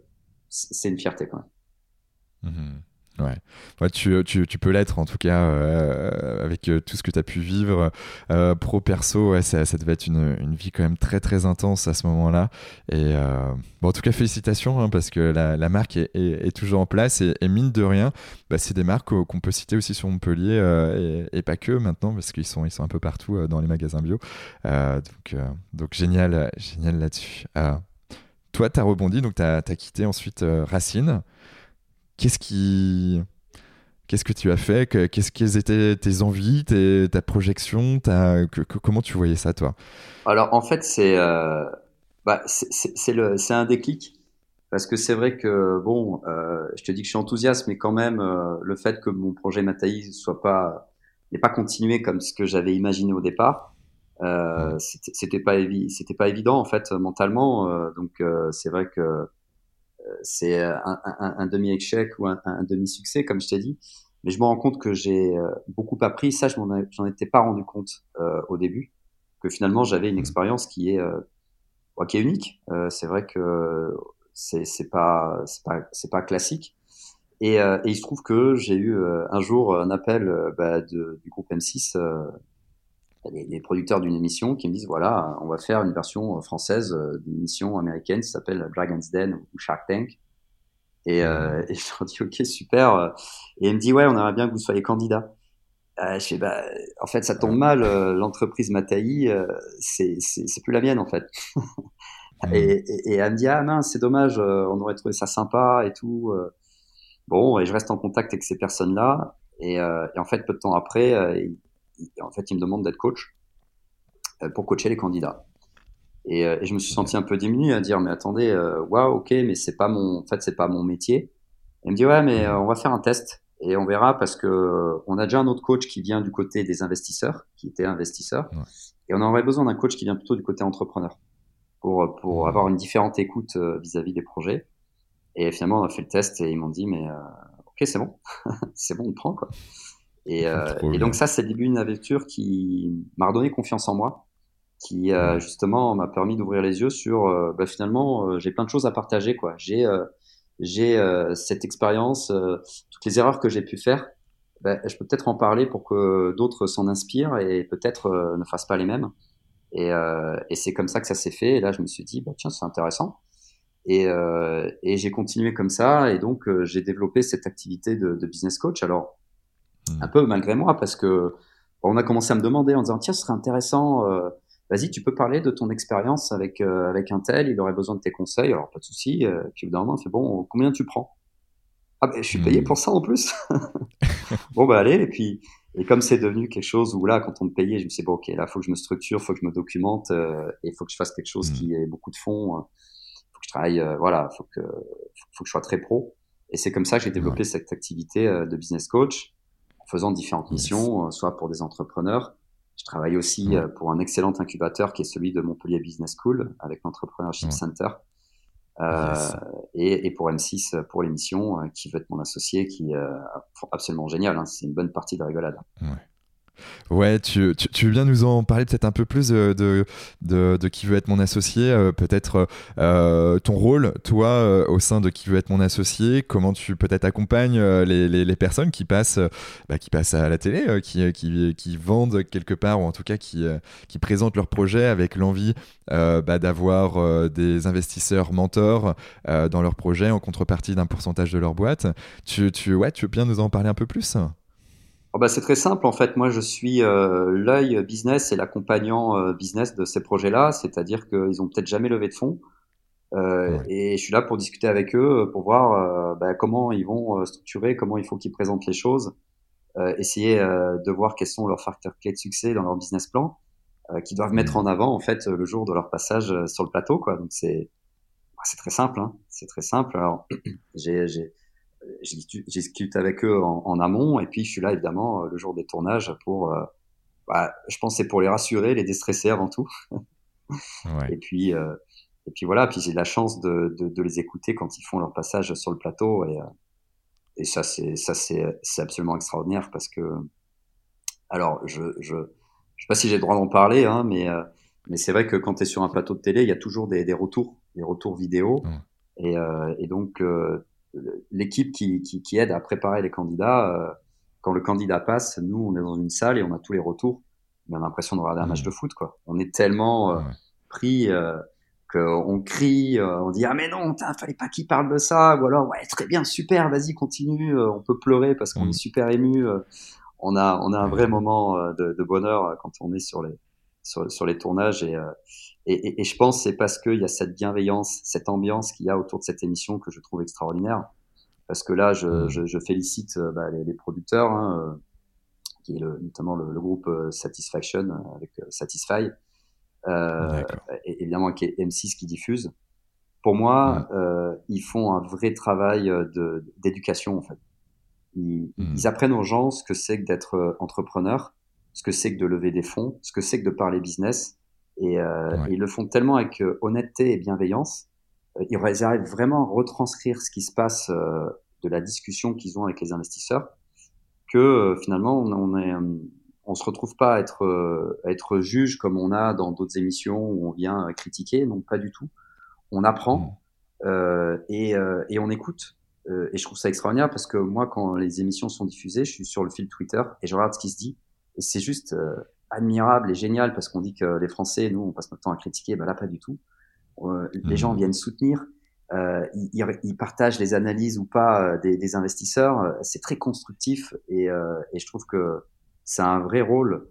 c'est une fierté quand même. Mmh. Ouais, ouais tu, peux l'être en tout cas euh, avec euh, tout ce que tu as pu vivre euh, pro perso. Ouais, ça, devait être une, vie quand même très très intense à ce moment-là. Et bon, en tout cas, félicitations hein, parce que la, marque est, toujours en place et, mine de rien, bah, c'est des marques qu'on peut citer aussi sur Montpellier et, et, pas que maintenant parce qu'ils sont, un peu partout dans les magasins bio. donc, génial, génial là-dessus. toi, tu as rebondi, donc tu as, quitté ensuite Racine. Qu'est-ce qui. Qu'est-ce que tu as fait? Qu'est-ce quelles étaient tes envies, tes, ta projection ta, que, que, Comment tu voyais ça, toi? Alors, en fait, c'est euh, bah, c'est un déclic. Parce que c'est vrai que, bon, euh, je te dis que je suis enthousiaste, mais quand même, euh, le fait que mon projet Mataï soit pas n'ait pas continué comme ce que j'avais imaginé au départ, euh, c'était pas c'était pas évident en fait mentalement. Donc c'est vrai que c'est un, un, un demi-échec ou un, un demi-succès, comme je t'ai dit. Mais je me rends compte que j'ai euh, beaucoup appris. Ça, je j'en étais pas rendu compte euh, au début, que finalement j'avais une mmh. expérience qui est euh, qui est unique. Euh, c'est vrai que c'est c'est pas c'est pas c'est pas classique. Et, et, il se trouve que j'ai eu un jour un appel bah, de, du groupe M6 les, les, producteurs d'une émission qui me disent voilà, on va faire une version française euh, d'une émission américaine qui s'appelle Dragon's Den ou Shark Tank. Et, euh, et je leur dis ok super. Et il me dit ouais, on aimerait bien que vous soyez candidat. je sais, bah, en fait, ça tombe mal. L'entreprise m'a tailli. c'est plus la mienne, en fait. Mmh. et, et, elle me dit ah mince, c'est dommage. on aurait trouvé ça sympa et tout. Bon, et je reste en contact avec ces personnes-là. Et, et, en fait, peu de temps après, en fait, ils me demandent d'être coach pour coacher les candidats. Et, et, je me suis senti un peu diminué à dire mais attendez, waouh, ok, mais c'est pas mon, en fait, c'est pas mon métier. Elle me dit ouais, mais on va faire un test et on verra parce que on a déjà un autre coach qui vient du côté des investisseurs, qui était investisseur, et on aurait besoin d'un coach qui vient plutôt du côté entrepreneur pour pour avoir une différente écoute euh, vis-à-vis des projets. Et finalement, on a fait le test et ils m'ont dit mais euh, ok, c'est bon, [laughs] c'est bon, on prend quoi. Et, euh, et donc ça, c'est le début d'une aventure qui m'a redonné confiance en moi, qui justement m'a permis d'ouvrir les yeux sur bah, finalement j'ai plein de choses à partager quoi. J'ai j'ai euh, cette expérience, euh, toutes les erreurs que j'ai pu faire, ben, je peux peut-être en parler pour que d'autres s'en inspirent et peut-être euh, ne fassent pas les mêmes. Et, et c'est comme ça que ça s'est fait. Et là, je me suis dit, bah, tiens, c'est intéressant. Et, et j'ai continué comme ça. Et donc, j'ai développé cette activité de, de, business coach. Alors, mmh. un peu malgré moi, parce que on a commencé à me demander en disant, tiens, ce serait intéressant vas-y, tu peux parler de ton expérience avec euh, avec un tel, il aurait besoin de tes conseils, alors pas de souci. Euh, puis au bout d'un moment, c'est bon, combien tu prends? Ah ben, je suis payé hmm. pour ça en plus. [laughs] bon bah allez, et puis et comme c'est devenu quelque chose où là, quand on me payait, je me suis dit bon ok, là faut que je me structure, faut que je me documente, euh, et faut que je fasse quelque chose qui hmm. ait beaucoup de fonds, euh, faut que je travaille, voilà, faut que faut que je sois très pro. Et c'est comme ça que j'ai développé cette activité de business coach faisant différentes missions, soit pour des entrepreneurs, je travaille aussi euh, pour un excellent incubateur qui est celui de Montpellier Business School avec l'Entrepreneurship Center. Euh, et, et, pour M6 pour l'émission, euh, qui veut être mon associé, qui est absolument génial. Hein, c'est une bonne partie de rigolade. Ouais. Ouais, tu, tu, veux bien nous en parler peut-être un peu plus de, de, de, qui veut être mon associé, euh, peut-être euh, ton rôle, toi, euh, au sein de qui veut être mon associé, comment tu peut-être accompagnes les, les, les, personnes qui passent, bah, qui passent à la télé, qui, qui, qui, vendent quelque part, ou en tout cas qui, qui présentent leur projet avec l'envie bah, d'avoir des investisseurs mentors dans leur projet en contrepartie d'un pourcentage de leur boîte. Tu, tu, ouais, tu veux bien nous en parler un peu plus? Oh bah c'est très simple en fait. Moi je suis euh, l'œil business et l'accompagnant euh, business de ces projets-là, c'est-à-dire qu'ils ont peut-être jamais levé de fonds euh, et je suis là pour discuter avec eux pour voir bah, comment ils vont structurer, comment il faut qu'ils présentent les choses, essayer de voir quels sont leurs facteurs clés de succès dans leur business plan qu'ils doivent mettre en avant en fait le jour de leur passage sur le plateau quoi. Donc c'est bah, c'est très simple, hein. c'est très simple. Alors [clears throat] j'ai discute avec eux en, amont et puis je suis là évidemment euh, le jour des tournages pour euh, bah, je pense c'est pour les rassurer les déstresser avant tout. [laughs] Ouais. et puis euh, et puis voilà puis j'ai la chance de, de, de, les écouter quand ils font leur passage sur le plateau et et ça c'est ça c'est c'est absolument extraordinaire parce que alors je je je sais pas si j'ai le droit d'en parler hein, mais mais c'est vrai que quand tu es sur un plateau de télé il y a toujours des, des retours des retours vidéo. Et, et donc l'équipe qui, qui, qui, aide à préparer les candidats, euh, quand le candidat passe, nous, on est dans une salle et on a tous les retours. On a l'impression de regarder un match mmh. de foot, quoi. On est tellement euh, pris euh, qu'on crie, euh, on dit ah mais non, fallait pas qu'il parle de ça, ou alors ouais très bien, super, vas-y continue, on peut pleurer parce qu'on mmh. est super ému. on a on a un vrai moment de, de, bonheur quand on est sur les sur, sur les tournages et et, et, je pense c'est parce qu'il y a cette bienveillance, cette ambiance qu'il y a autour de cette émission que je trouve extraordinaire. Parce que là, je, mmh. je, je félicite euh, bah, les, les, producteurs, hein, euh, qui est le, notamment le, le, groupe euh, Satisfaction avec Satisfy, euh, et évidemment qui est M6 qui diffuse. Pour moi, mmh. euh, ils font un vrai travail d'éducation en fait. Ils, mmh. ils, apprennent aux gens ce que c'est que d'être entrepreneur, ce que c'est que de lever des fonds, ce que c'est que de parler business, et, euh, ils le font tellement avec euh, honnêteté et bienveillance. Euh, ils arrivent vraiment à retranscrire ce qui se passe de la discussion qu'ils ont avec les investisseurs, que finalement on, on est on se retrouve pas à être à être juge comme on a dans d'autres émissions où on vient critiquer, non pas du tout. On apprend mmh. euh, et, euh, et, on écoute. Euh, et je trouve ça extraordinaire parce que moi, quand les émissions sont diffusées, je suis sur le fil Twitter et je regarde ce qui se dit. Et c'est juste admirable et génial parce qu'on dit que les Français, nous, on passe notre temps à critiquer. Ben là, pas du tout. Euh, les gens mmh. viennent soutenir. Euh, ils, ils, partagent les analyses ou pas euh, des, des investisseurs. C'est très constructif et, euh, et, je trouve que c'est un vrai rôle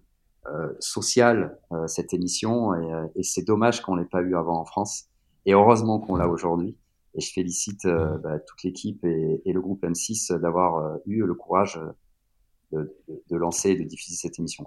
euh, social cette émission et, et c'est dommage qu'on l'ait pas eu avant en France. Et heureusement qu'on l'a aujourd'hui. Et je félicite bah, toute l'équipe et, et, le groupe M6 d'avoir eu le courage de, de, de lancer et de diffuser cette émission.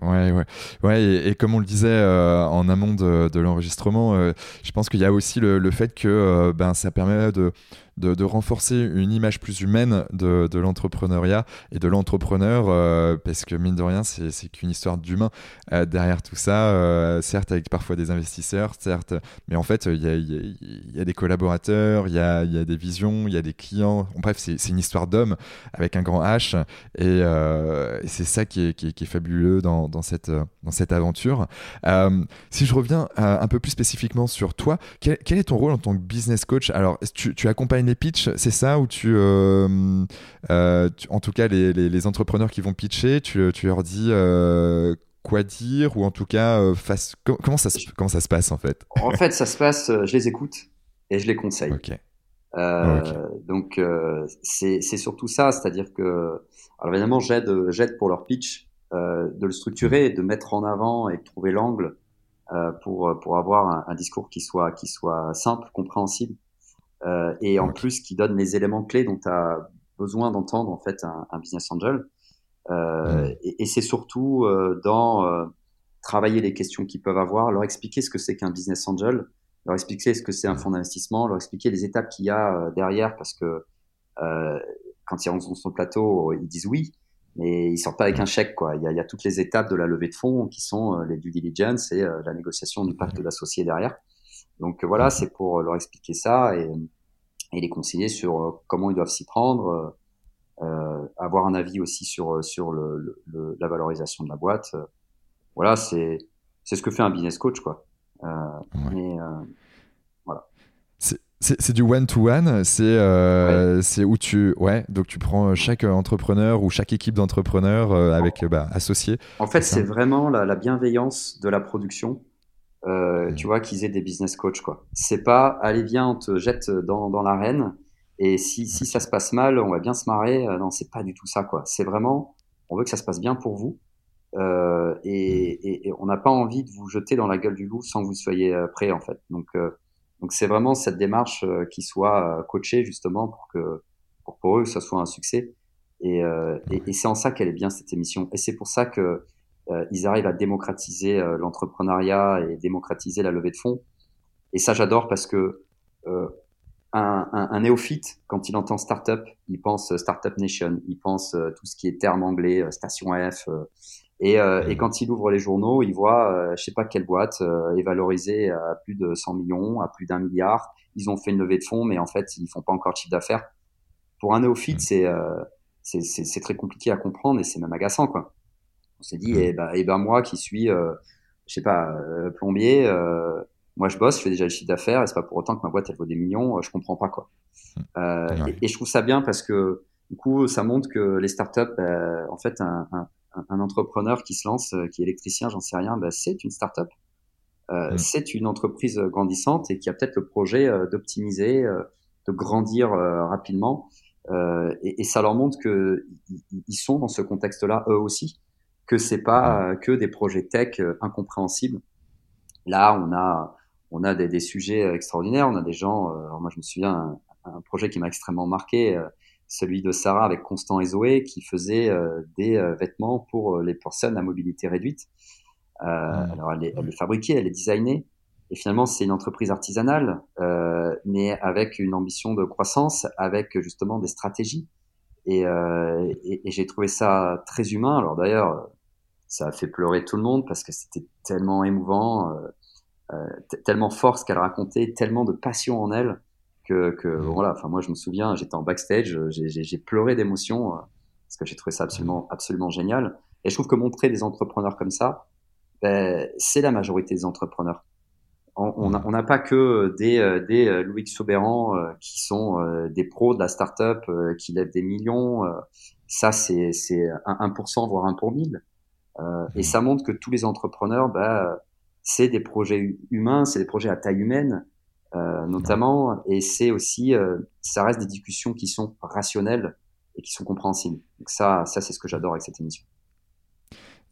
Ouais, ouais, ouais, et, comme on le disait euh, en amont de, l'enregistrement, euh, je pense qu'il y a aussi le, fait que euh, ben ça permet de, de, renforcer une image plus humaine de, de l'entrepreneuriat et de l'entrepreneur, parce que mine de rien, c'est qu'une histoire d'humain derrière tout ça, certes avec parfois des investisseurs, certes, mais en fait, il y a, y, y a, des collaborateurs, il y a, y a, des visions, il y a des clients, bref, c'est une histoire d'homme avec un grand H, et, et c'est ça qui est, qui, est, qui est, fabuleux dans, dans, cette, dans cette aventure. si je reviens un peu plus spécifiquement sur toi, quel, quel, est ton rôle en tant que business coach? Alors, tu, tu accompagnes les pitchs, c'est ça? Euh, euh, tu, en tout cas, les, les, les, entrepreneurs qui vont pitcher, tu, tu leur dis euh, quoi dire? Ou en tout cas, face, comment, ça, comment ça se passe en fait? En fait, ça se passe, je les écoute et je les conseille. Ok. Euh, okay. Donc c'est surtout ça, c'est-à-dire que, alors évidemment, j'aide j'aide pour leur pitch, euh, de le structurer, de mettre en avant et de trouver l'angle euh, pour pour avoir un, un, discours qui soit qui soit simple, compréhensible euh, et en plus qui donne les éléments clés dont tu as besoin d'entendre en fait un, un business angel. Euh, mmh. Et, et c'est surtout euh, dans euh, travailler les questions qu'ils peuvent avoir, leur expliquer ce que c'est qu'un business angel, leur expliquer ce que c'est un fonds d'investissement, leur expliquer les étapes qu'il y a euh, derrière parce que quand ils rentrent sur le plateau, ils disent oui, mais ils sortent pas avec un chèque quoi. Il y a, il y a toutes les étapes de la levée de fonds qui sont les due diligence et la négociation du pacte d'associés derrière. Donc voilà, c'est pour leur expliquer ça et, et les conseiller sur euh, comment ils doivent s'y prendre, euh, avoir un avis aussi sur sur le, le, la valorisation de la boîte. Voilà, c'est c'est ce que fait un business coach quoi. Euh, ouais. mais, euh. C'est du one-to-one, c'est euh, ouais. où tu ouais donc tu prends chaque entrepreneur ou chaque équipe d'entrepreneurs euh, avec bah, associés. En fait, c'est vraiment la, la, bienveillance de la production euh, tu vois, qu'ils aient des business coach, quoi. C'est pas, allez, viens, on te jette dans, dans l'arène, et si, si ça se passe mal, on va bien se marrer. Euh, non, c'est pas du tout ça, quoi. C'est vraiment, on veut que ça se passe bien pour vous, euh, et, et, et, on n'a pas envie de vous jeter dans la gueule du loup sans que vous soyez euh, prêt, en fait. Donc, euh, donc c'est vraiment cette démarche euh, qui soit coachée, justement, pour que, pour, pour eux, ça soit un succès. Et, et, et c'est en ça qu'elle est bien, cette émission. Et c'est pour ça que, euh, ils arrivent à démocratiser euh, l'entrepreneuriat et démocratiser la levée de fonds. Et ça, j'adore parce que euh, un, un, un, néophyte, quand il entend startup, il pense startup nation, il pense tout ce qui est terme anglais, station F. Et, euh, et, quand il ouvre les journaux, il voit, euh, je sais pas quelle boîte euh, est valorisée à plus de 100 millions, à plus d'un milliard. Ils ont fait une levée de fonds, mais en fait, ils font pas encore de chiffre d'affaires. Pour un néophyte, c'est c'est très compliqué à comprendre et c'est même agaçant, quoi. On s'est dit, eh ben, eh ben moi qui suis, euh, je sais pas, euh, plombier, euh, moi je bosse, je fais déjà le chiffre d'affaires, et c'est pas pour autant que ma boîte elle vaut des millions, euh, je comprends pas quoi. Euh, ouais. et, et, je trouve ça bien parce que du coup ça montre que les startups, bah, en fait, un, un, un, entrepreneur qui se lance, qui est électricien, j'en sais rien, bah, c'est une startup. Euh, C'est une entreprise grandissante et qui a peut-être le projet d'optimiser, de grandir rapidement. Et, et, ça leur montre que ils sont dans ce contexte-là eux aussi que c'est pas euh, que des projets tech euh, incompréhensibles. Là, on a on a des, des, sujets euh, extraordinaires. On a des gens. alors moi, je me souviens un, un projet qui m'a extrêmement marqué, celui de Sarah avec Constant et Zoé, qui faisait des vêtements pour les personnes à mobilité réduite. Euh, mmh. Alors, elle, est, elle les fabriquait, elle est designée. Et finalement, c'est une entreprise artisanale, euh, mais avec une ambition de croissance, avec justement des stratégies. Et, euh, et, et j'ai trouvé ça très humain. Alors d'ailleurs, ça a fait pleurer tout le monde parce que c'était tellement émouvant, euh, euh tellement fort ce qu'elle racontait, tellement de passion en elle que, que mmh. voilà. Enfin moi, je me souviens, j'étais en backstage, j'ai pleuré d'émotion euh, parce que j'ai trouvé ça absolument absolument génial. Et je trouve que montrer des entrepreneurs comme ça, ben, c'est la majorité des entrepreneurs on n'a on pas que des, euh, des euh, Louis Soberan euh, qui sont des pros de la startup qui lèvent des millions. ça, c'est un 1%, voire 1 pour 1000. Et mmh. ça montre que tous les entrepreneurs, bah, c'est des projets humains, c'est des projets à taille humaine, notamment. Et c'est aussi, ça reste des discussions qui sont rationnelles et qui sont compréhensibles. Donc ça, ça c'est ce que j'adore avec cette émission.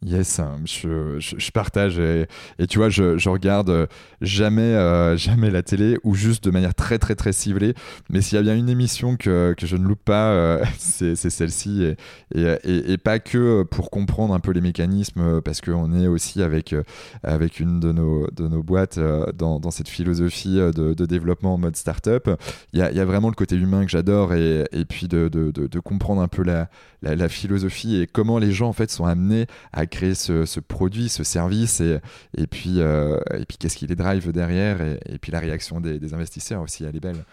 Yes, hein, je, je, partage et, et, tu vois, je, je regarde jamais, euh, [laughs] jamais la télé ou juste de manière très très très ciblée. Mais s'il y a bien une émission que, que je ne loupe pas, euh, [laughs] c'est celle-ci et, et, et, pas que pour comprendre un peu les mécanismes, parce qu'on est aussi avec, avec une de nos, de nos boîtes dans, dans cette philosophie de, développement en mode startup. Il y a, y a vraiment le côté humain que j'adore et, et puis de, de, de, comprendre un peu la, la, la philosophie et comment les gens en fait sont amenés à créer ce, produit, ce service, et, et puis, euh, et puis qu'est-ce qui les drive derrière, et, puis la réaction des, investisseurs aussi, elle est belle.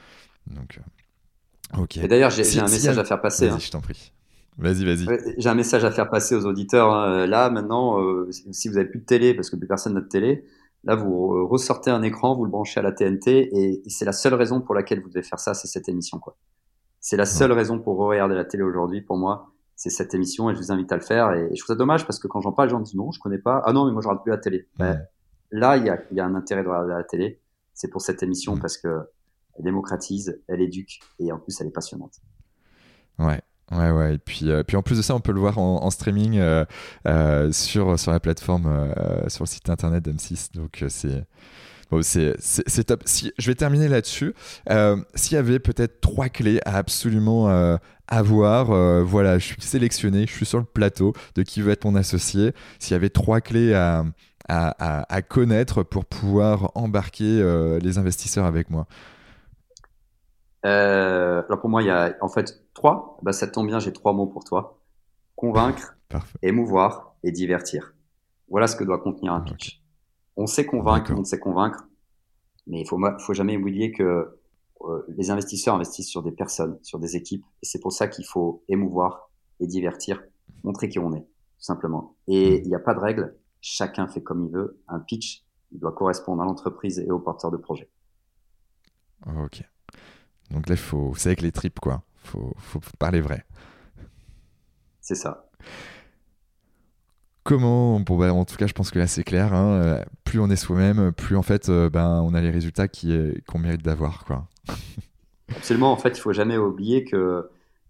Donc, euh, ok. Et d'ailleurs, j'ai un message à faire passer. Hein. je t'en prie. Vas-y, vas-y. J'ai un message à faire passer aux auditeurs. Hein. Là, maintenant, euh, si vous avez plus de télé, parce que plus personne n'a de télé, là, vous ressortez un écran, vous le branchez à la TNT, et, c'est la seule raison pour laquelle vous devez faire ça, c'est cette émission, quoi. C'est la seule raison pour regarder la télé aujourd'hui, pour moi c'est cette émission et je vous invite à le faire. Et, je trouve ça dommage parce que quand j'en parle, les gens disent non, je connais pas. Ah non, mais moi je regarde plus la télé. là, il y a, y a, un intérêt de regarder la télé. C'est pour cette émission mm. parce que elle démocratise, elle éduque et en plus elle est passionnante. Ouais. Ouais, ouais. Et puis, euh, puis en plus de ça, on peut le voir en, streaming euh, euh, sur, sur la plateforme, sur le site internet d'M6. Donc, c'est c'est top. Si, je vais terminer là-dessus. Euh, s'il y avait peut-être trois clés à absolument euh, avoir, euh, voilà, je suis sélectionné, je suis sur le plateau de qui veut être mon associé. S'il y avait trois clés à, à, à, connaître pour pouvoir embarquer les investisseurs avec moi. alors pour moi, il y a en fait trois. Bah, ça tombe bien, j'ai trois mots pour toi convaincre, [laughs] émouvoir et divertir. Voilà ce que doit contenir un pitch. On sait convaincre, on sait convaincre, mais il faut, faut jamais oublier que euh, les investisseurs investissent sur des personnes, sur des équipes, et c'est pour ça qu'il faut émouvoir et divertir, montrer qui on est, tout simplement. Et il n'y a pas de règle, chacun fait comme il veut. Un pitch, il doit correspondre à l'entreprise et au porteur de projet. Ok. Donc là, faut, c'est avec les tripes, quoi. Faut, faut parler vrai. C'est ça comment bon, bah, en tout cas je pense que là c'est clair hein, euh, plus on est soi-même plus en fait euh, ben on a les résultats qui qu'on mérite d'avoir quoi [laughs] absolument. En fait il faut jamais oublier que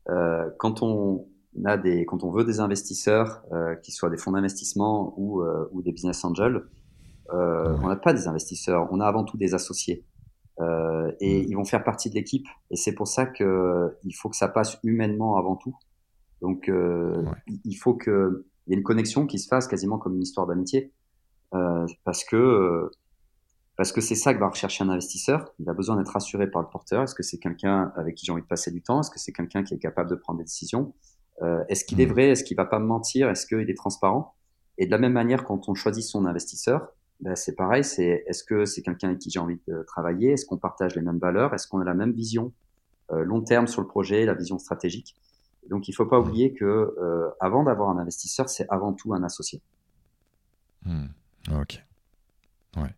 euh, quand on a des quand on veut des investisseurs qui soient des fonds d'investissement ou, ou des business angels on n'a pas des investisseurs. On a avant tout des associés. Et mm. ils vont faire partie de l'équipe. Et c'est pour ça que il faut que ça passe humainement avant tout. Donc il faut que il y a une connexion qui se fasse quasiment comme une histoire d'amitié, euh, parce que euh, parce que c'est ça que va rechercher un investisseur. Il a besoin d'être rassuré par le porteur. Est-ce que c'est quelqu'un avec qui j'ai envie de passer du temps? Est-ce que c'est quelqu'un qui est capable de prendre des décisions? Euh, Est-ce qu'il est mmh. vrai? Est-ce qu'il va pas me mentir? Est-ce qu'il est transparent? Et de la même manière, quand on choisit son investisseur, ben c'est pareil. C'est est-ce que c'est quelqu'un avec qui j'ai envie de travailler? Est-ce qu'on partage les mêmes valeurs? Est-ce qu'on a la même vision euh, long terme sur le projet, la vision stratégique? Donc il ne faut pas oublier que euh, avant d'avoir un investisseur, c'est avant tout un associé. Hmm. Ok. Ouais.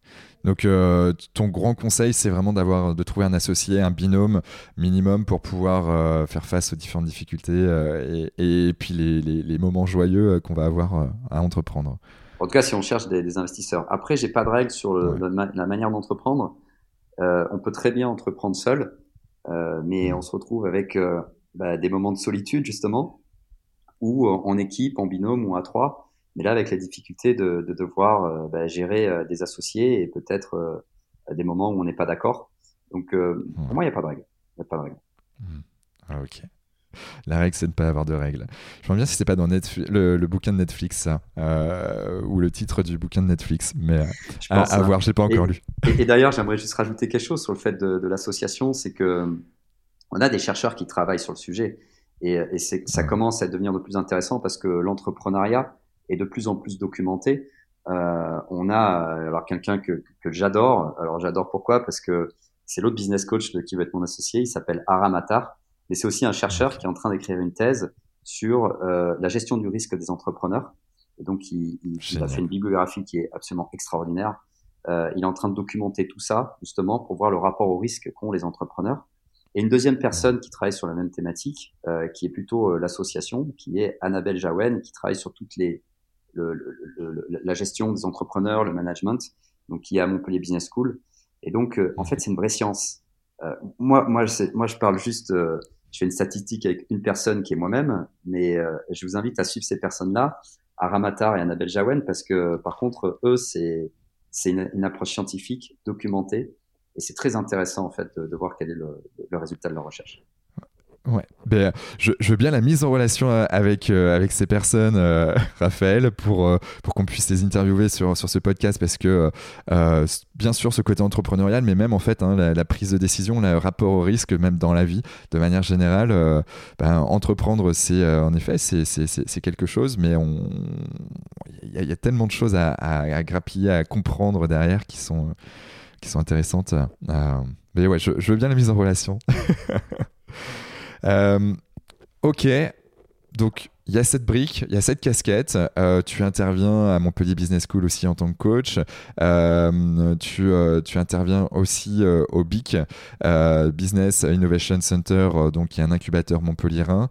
Donc euh, ton grand conseil, c'est vraiment d'avoir de trouver un associé, un binôme minimum pour pouvoir euh, faire face aux différentes difficultés et, puis les, les, moments joyeux qu'on va avoir à entreprendre. En tout cas, si on cherche des, investisseurs. Après, j'ai pas de règles sur la manière d'entreprendre. on peut très bien entreprendre seul, mais on se retrouve avec bah, des moments de solitude justement, ou en équipe, en binôme ou à trois. Mais là, avec la difficulté de, de devoir euh, bah, gérer euh, des associés et peut-être euh, des moments où on n'est pas d'accord. Donc, pour moi, il n'y a pas de règle. Il a pas de règle. Mmh. Ah, ok. La règle, c'est de ne pas avoir de règles. Je me bien si c'était pas dans le, le, bouquin de Netflix, ça, ou le titre du bouquin de Netflix, mais à, à, voir, j'ai pas encore lu. Et, d'ailleurs, j'aimerais juste rajouter quelque chose sur le fait de, de l'association, c'est que on a des chercheurs qui travaillent sur le sujet. Et, et ça commence à devenir de plus intéressant parce que l'entrepreneuriat est de plus en plus documenté. Euh, on a alors quelqu'un que, que j'adore. Alors j'adore pourquoi? Parce que c'est l'autre business coach de qui va être mon associé. Il s'appelle Aram Attar. Mais c'est aussi un chercheur qui est en train d'écrire une thèse sur euh, la gestion du risque des entrepreneurs. Et donc il, il, a fait une bibliographie qui est absolument extraordinaire. Euh, il est en train de documenter tout ça justement pour voir le rapport au risque qu'ont les entrepreneurs. Et une deuxième personne qui travaille sur la même thématique, euh, qui est plutôt euh, l'association, qui est Annabelle Jaouen, qui travaille sur toutes les le, le, la gestion des entrepreneurs, le management, donc qui est à Montpellier Business School. Et donc, euh, en fait, c'est une vraie science. Euh, moi, moi, moi, je parle juste, je fais une statistique avec une personne qui est moi-même, mais je vous invite à suivre ces personnes-là, à Ramatar et à Nabel Jawen parce que par contre eux c'est c'est une, approche scientifique documentée et c'est très intéressant en fait de, voir quel est le résultat de leur recherche. Ouais, ben, je, veux bien la mise en relation euh, avec, euh, avec ces personnes, euh, [laughs] Raphaël, pour, pour qu'on puisse les interviewer sur, sur ce podcast, parce que bien sûr ce côté entrepreneurial, mais même en fait hein, la, prise de décision, le rapport au risque, même dans la vie, de manière générale, ben, entreprendre, c'est en effet, c'est quelque chose, mais il y, a tellement de choses à, à, grappiller, à comprendre derrière qui sont, qui sont intéressantes. mais ouais, je veux bien la mise en relation. [laughs] Euh, ok, donc il y a cette brique, il y a cette casquette. Euh, tu interviens à Montpellier Business School aussi en tant que coach. Euh, tu, tu, interviens aussi au BIC, Business Innovation Center, donc qui est un incubateur montpellierin,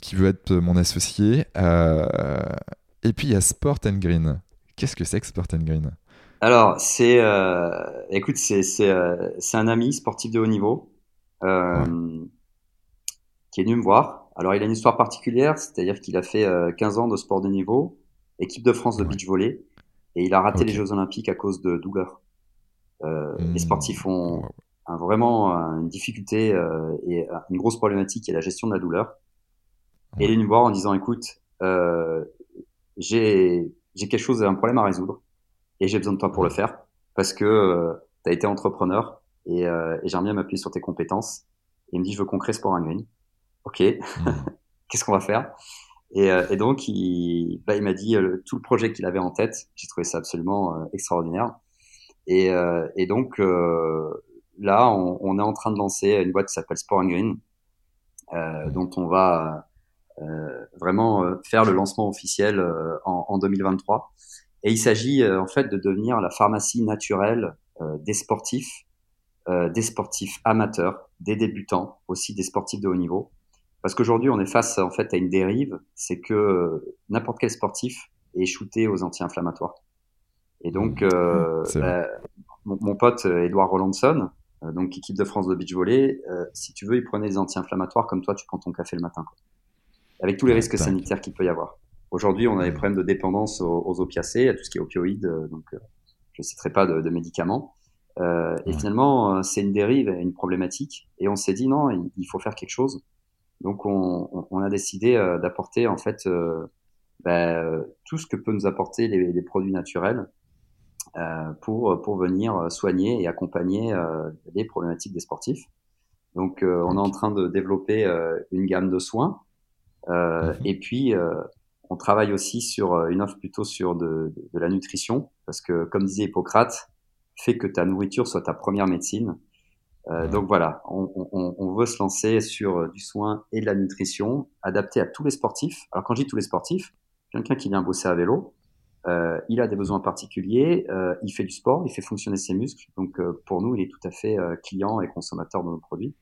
qui veut être mon associé. et puis il y a Sport and Green. Qu'est-ce que c'est que Sport and Green? Alors, c'est, écoute, c'est, c'est, un ami sportif de haut niveau qui est venu me voir. Alors, il a une histoire particulière, c'est-à-dire qu'il a fait 15 euh, ans de sport de niveau, équipe de France de beach volley, et il a raté les Jeux Olympiques à cause de douleurs. Euh, Les hmm. sportifs ont un, vraiment une difficulté euh, et une grosse problématique qui est la gestion de la douleur. Et il est venu me voir en disant, écoute, euh, j'ai quelque chose, un problème à résoudre, et j'ai besoin de toi pour le faire, parce que euh, tu as été entrepreneur, et, euh, et j'aimerais bien m'appuyer sur tes compétences. Et il me dit, je veux qu'on crée Sport Green ok, hmm. [laughs] qu'est-ce qu'on va faire? Et, euh, et, donc, il, bah, il m'a dit euh, tout le projet qu'il avait en tête. J'ai trouvé ça absolument euh, extraordinaire. Et, et donc, là, on, on, est en train de lancer une boîte qui s'appelle Sport and Green, dont on va vraiment faire le lancement officiel en, en, 2023. Et il s'agit en fait de devenir la pharmacie naturelle des sportifs, des sportifs amateurs, des débutants, aussi des sportifs de haut niveau parce qu'aujourd'hui, on est face en fait à une dérive, c'est que euh, n'importe quel sportif est shooté aux anti-inflammatoires. Et donc, mmh. euh, bah, mon, mon, pote Edouard Rolandson, euh, donc équipe de France de beach volley, euh, si tu veux, il prenait des anti-inflammatoires comme toi, tu prends ton café le matin, quoi. avec tous les risques sanitaires qu'il peut y avoir. Aujourd'hui, on a des mmh. problèmes de dépendance aux, aux, opiacés, à tout ce qui est opioïdes, donc je ne citerai pas de, de médicaments. Euh, et finalement, c'est une dérive, une problématique. Et on s'est dit non, il, il, faut faire quelque chose. Donc on, on a décidé euh, d'apporter en fait euh, bah, tout ce que peut nous apporter les, les produits naturels euh, pour pour venir soigner et accompagner les problématiques des sportifs. Donc on est en train de développer une gamme de soins mhm. et puis on travaille aussi sur une offre plutôt sur de, de, la nutrition parce que comme disait Hippocrate, fait que ta nourriture soit ta première médecine. Euh, donc voilà, on, on, on, veut se lancer sur euh, du soin et de la nutrition adapté à tous les sportifs. Alors quand je dis tous les sportifs, quelqu'un qui vient bosser à vélo, euh, il a des besoins particuliers, euh, il fait du sport, il fait fonctionner ses muscles. Donc euh, pour nous, il est tout à fait client et consommateur de nos produits,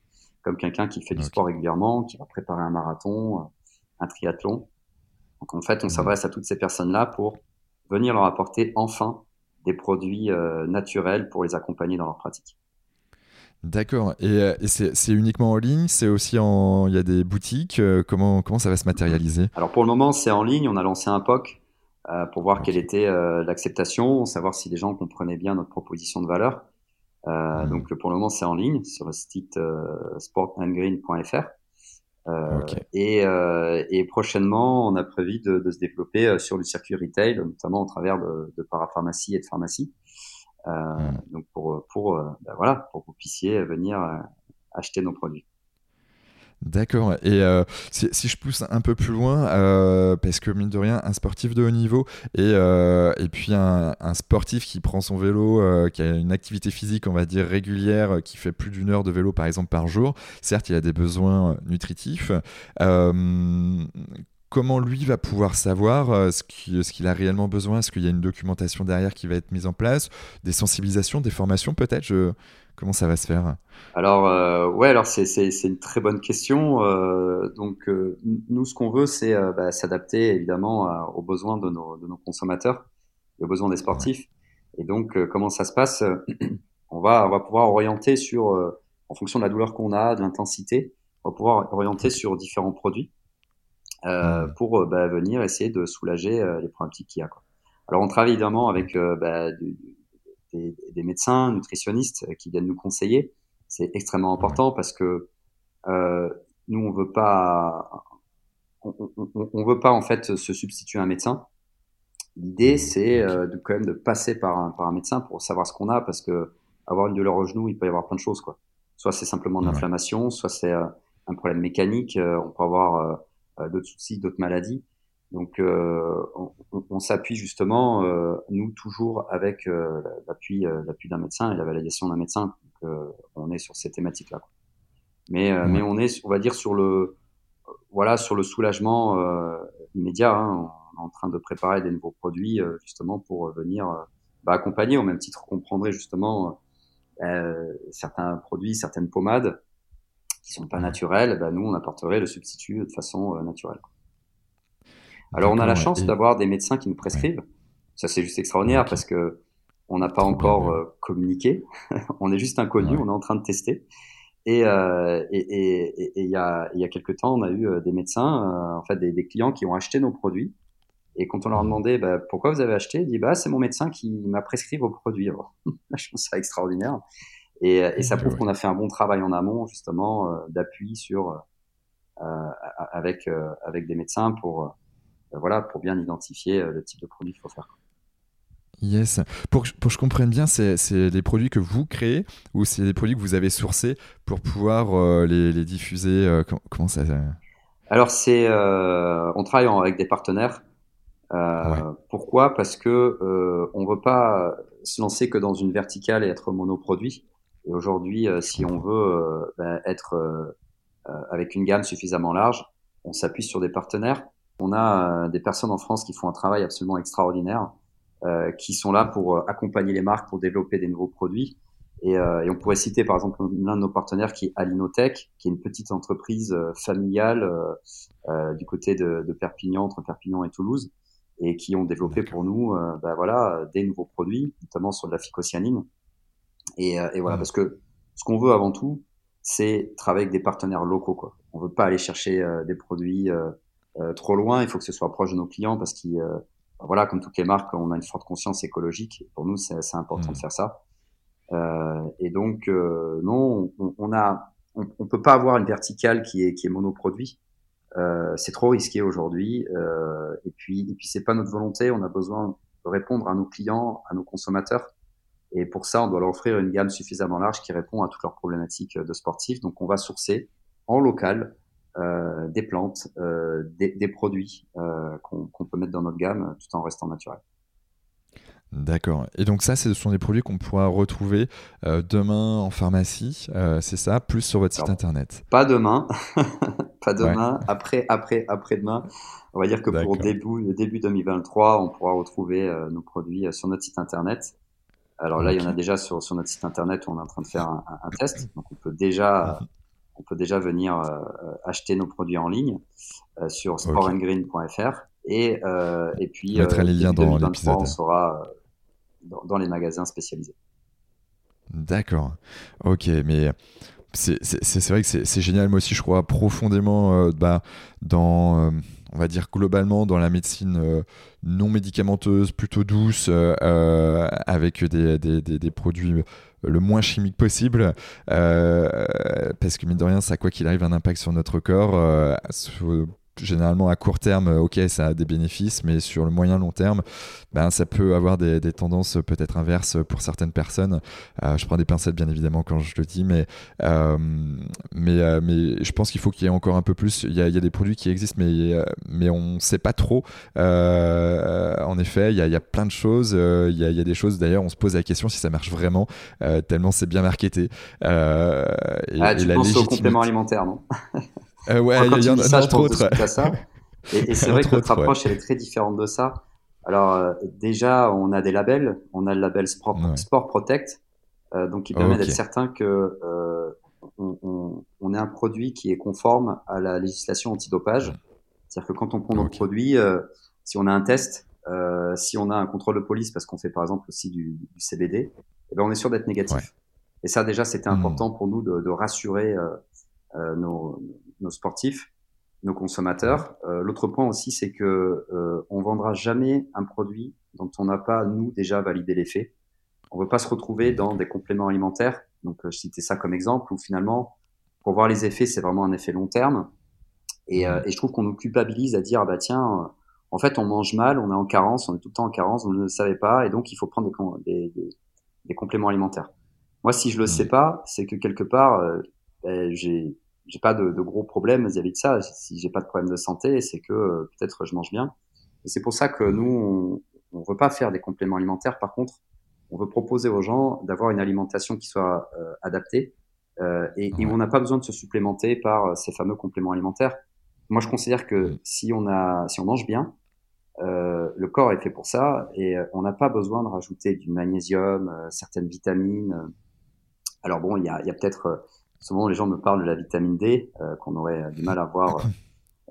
comme quelqu'un qui fait du sport régulièrement, qui va préparer un marathon, un triathlon. Donc en fait, on s'adresse à toutes ces personnes-là pour venir leur apporter enfin des produits naturels pour les accompagner dans leur pratique. D'accord. Et, euh, c'est uniquement en ligne C'est aussi en. Il y a des boutiques euh, comment, comment ça va se matérialiser? Alors pour le moment, c'est en ligne. On a lancé un POC euh, pour voir quelle était l'acceptation, savoir si les gens comprenaient bien notre proposition de valeur. Hmm. Donc pour le moment, c'est en ligne sur le site sportandgreen.fr. et, et, prochainement, on a prévu de, de se développer sur le circuit retail, notamment au travers de, de parapharmacie et de pharmacie. Euh, hmm. Donc pour, pour, ben voilà, pour que vous puissiez venir euh, acheter nos produits. D'accord. Et si, si, je pousse un peu plus loin, parce que mine de rien, un sportif de haut niveau et, et puis un, un, sportif qui prend son vélo, qui a une activité physique, on va dire régulière, qui fait plus d'une heure de vélo par exemple par jour, certes, il a des besoins nutritifs comment lui va pouvoir savoir euh, ce qu'il a réellement besoin? Est-ce qu'il y a une documentation derrière qui va être mise en place? Des sensibilisations, des formations peut-être? Comment ça va se faire? Alors, euh, ouais, alors c'est une très bonne question. Euh, donc, nous, ce qu'on veut, c'est bah, s'adapter évidemment aux besoins de nos, de nos, consommateurs, aux besoins des sportifs. Et donc, comment ça se passe? [clears throat] On va, on va pouvoir orienter sur, en fonction de la douleur qu'on a, de l'intensité, on va pouvoir orienter sur différents produits mmh. pour bah, venir essayer de soulager les problématiques qu'il y a. Quoi. Alors on travaille évidemment avec bah, des, des, médecins, nutritionnistes qui viennent nous conseiller. C'est extrêmement important parce que nous on veut pas on, on, on, veut pas en fait se substituer à un médecin. L'idée, c'est euh, de quand même de passer par un, par un médecin pour savoir ce qu'on a, parce que avoir une douleur au genou, il peut y avoir plein de choses, quoi. Soit c'est simplement de l'inflammation, soit c'est euh, un problème mécanique, euh, on peut avoir d'autres soucis, d'autres maladies. Donc, on, on s'appuie justement, nous toujours avec l'appui, l'appui d'un médecin et la validation d'un médecin. Donc, on est sur ces thématiques-là. Mais, mais on est, on va dire, sur le, voilà, sur le soulagement immédiat. Hein en train de préparer des nouveaux produits euh, justement pour euh, venir euh, bah, accompagner au même titre qu'on prendrait justement certains produits, certaines pommades qui sont pas naturelles, bah, nous on apporterait le substitut de façon naturelle. Alors on a la chance d'avoir des médecins qui nous prescrivent. Ça c'est juste extraordinaire parce que on n'a pas encore communiqué, [laughs] on est juste inconnu, on est en train de tester. Et il et, et, y, a, y a quelques temps, on a eu des médecins, en fait des, des, clients qui ont acheté nos produits et quand on leur a demandé bah, pourquoi vous avez acheté, ils disent bah, c'est mon médecin qui m'a prescrit vos produits. [laughs] je trouve ça extraordinaire. Et, et ça prouve qu'on a fait un bon travail en amont, justement, euh, d'appui sur, euh, avec, euh, avec des médecins pour, voilà, pour bien identifier le type de produit qu'il faut faire. Yes. Pour, pour que je comprenne bien, c'est des produits que vous créez ou c'est des produits que vous avez sourcés pour pouvoir les, les, diffuser comment, ça Alors, c'est, on travaille avec des partenaires euh, pourquoi? Parce que euh, on veut pas se lancer que dans une verticale et être monoproduit. Et aujourd'hui, euh, si on veut ben, être avec une gamme suffisamment large, on s'appuie sur des partenaires. On a des personnes en France qui font un travail absolument extraordinaire, qui sont là pour accompagner les marques, pour développer des nouveaux produits. Et, et, on pourrait citer par exemple l'un de nos partenaires qui est Alinotech, qui est une petite entreprise familiale du côté de, de, Perpignan, entre Perpignan et Toulouse, et qui ont développé pour nous euh, bah, voilà, des nouveaux produits, notamment sur de la phycocyanine. Et, euh, et voilà, parce que ce qu'on veut avant tout, c'est travailler avec des partenaires locaux. Quoi. On veut pas aller chercher euh, des produits trop loin, il faut que ce soit proche de nos clients parce que bah, voilà, comme toutes les marques, on a une forte conscience écologique. Pour nous, c'est important de mmh. faire ça. Euh, et donc, non, on, on a, on, on, peut pas avoir une verticale qui est qui est monoproduit. Euh, c'est trop risqué aujourd'hui. Euh, et puis, et puis c'est pas notre volonté. On a besoin de répondre à nos clients, à nos consommateurs. Et pour ça, on doit leur offrir une gamme suffisamment large qui répond à toutes leurs problématiques de sportifs. Donc, on va sourcer en local euh, des plantes, euh, des, des, produits euh, qu'on peut mettre dans notre gamme tout en restant naturel. D'accord. Et donc ça, ce sont des produits qu'on pourra retrouver euh, demain en pharmacie, euh, c'est ça, plus sur votre site internet. Pas demain, [laughs] pas demain. Après, après, après demain. On va dire que pour début, début 2023, on pourra retrouver euh, nos produits sur notre site internet. Alors là, il y en a déjà sur, sur notre site internet où on est en train de faire un, un, test. Donc on peut déjà, on peut déjà venir acheter nos produits en ligne sur sportandgreen.fr. Et, et puis, on mettra les liens dans l'épisode. On sera dans, les magasins spécialisés. D'accord. Ok, mais c'est vrai que c'est génial. Moi aussi, je crois profondément euh, bah, dans, euh, on va dire globalement, dans la médecine euh, non médicamenteuse, plutôt douce, avec des, produits le moins chimiques possible. parce que, mine de rien, ça, quoi qu'il arrive, un impact sur notre corps généralement à court terme, euh, ok, ça a des bénéfices, mais sur le moyen long terme, ben, ça peut avoir des, tendances peut-être inverses pour certaines personnes. Euh, je prends des pincettes bien évidemment quand je le dis, mais, euh, mais, mais je pense qu'il faut qu'il y ait encore un peu plus. Il y a, il y a des produits qui existent, mais, mais on ne sait pas trop. en effet, il y, a, il y, a, plein de choses. il, y a, il y, a, des choses, d'ailleurs, on se pose la question si ça marche vraiment, tellement c'est bien marketé. ah, tu penses au complément alimentaire, non? [laughs] Euh, ouais, il y, en a entre autres. Ça. Et, c'est [laughs] vrai que notre approche elle est très différente de ça. Alors euh, déjà, on a des labels. On a le label Sport, Sport Protect, euh, donc qui permet d'être certain que euh, on, on, on, est un produit qui est conforme à la législation antidopage. C'est-à-dire que quand on prend notre produit, euh, si on a un test, si on a un contrôle de police, parce qu'on fait par exemple aussi du, du CBD, eh ben on est sûr d'être négatif. Et ça déjà, c'était hmm. important pour nous de, de rassurer nos, nos sportifs. nos consommateurs. Euh, l'autre point aussi, c'est que euh, on vendra jamais un produit dont on n'a pas nous déjà validé l'effet. On veut pas se retrouver dans des compléments alimentaires. Donc, je citais ça comme exemple où finalement, pour voir les effets, c'est vraiment un effet long terme. Et, et je trouve qu'on nous culpabilise à dire, ah bah tiens, en fait, on mange mal, on est en carence, on est tout le temps en carence, on ne le savait pas, et donc il faut prendre des, des, des, compléments alimentaires. Moi, si je le sais pas, c'est que quelque part, euh, ben, j'ai j'ai pas de, de, gros problèmes vis-à-vis de ça. Si j'ai pas de problème de santé, c'est que euh, peut-être je mange bien. Et c'est pour ça que nous, on, on veut pas faire des compléments alimentaires. Par contre, on veut proposer aux gens d'avoir une alimentation qui soit euh, adaptée euh, et, et, on n'a pas besoin de se supplémenter par ces fameux compléments alimentaires. Moi, je considère que si on a, si on mange bien, euh, le corps est fait pour ça et euh, on n'a pas besoin de rajouter du magnésium, euh, certaines vitamines. Alors bon, il y a, y a peut-être euh, souvent les gens me parlent de la vitamine D qu'on aurait du mal à voir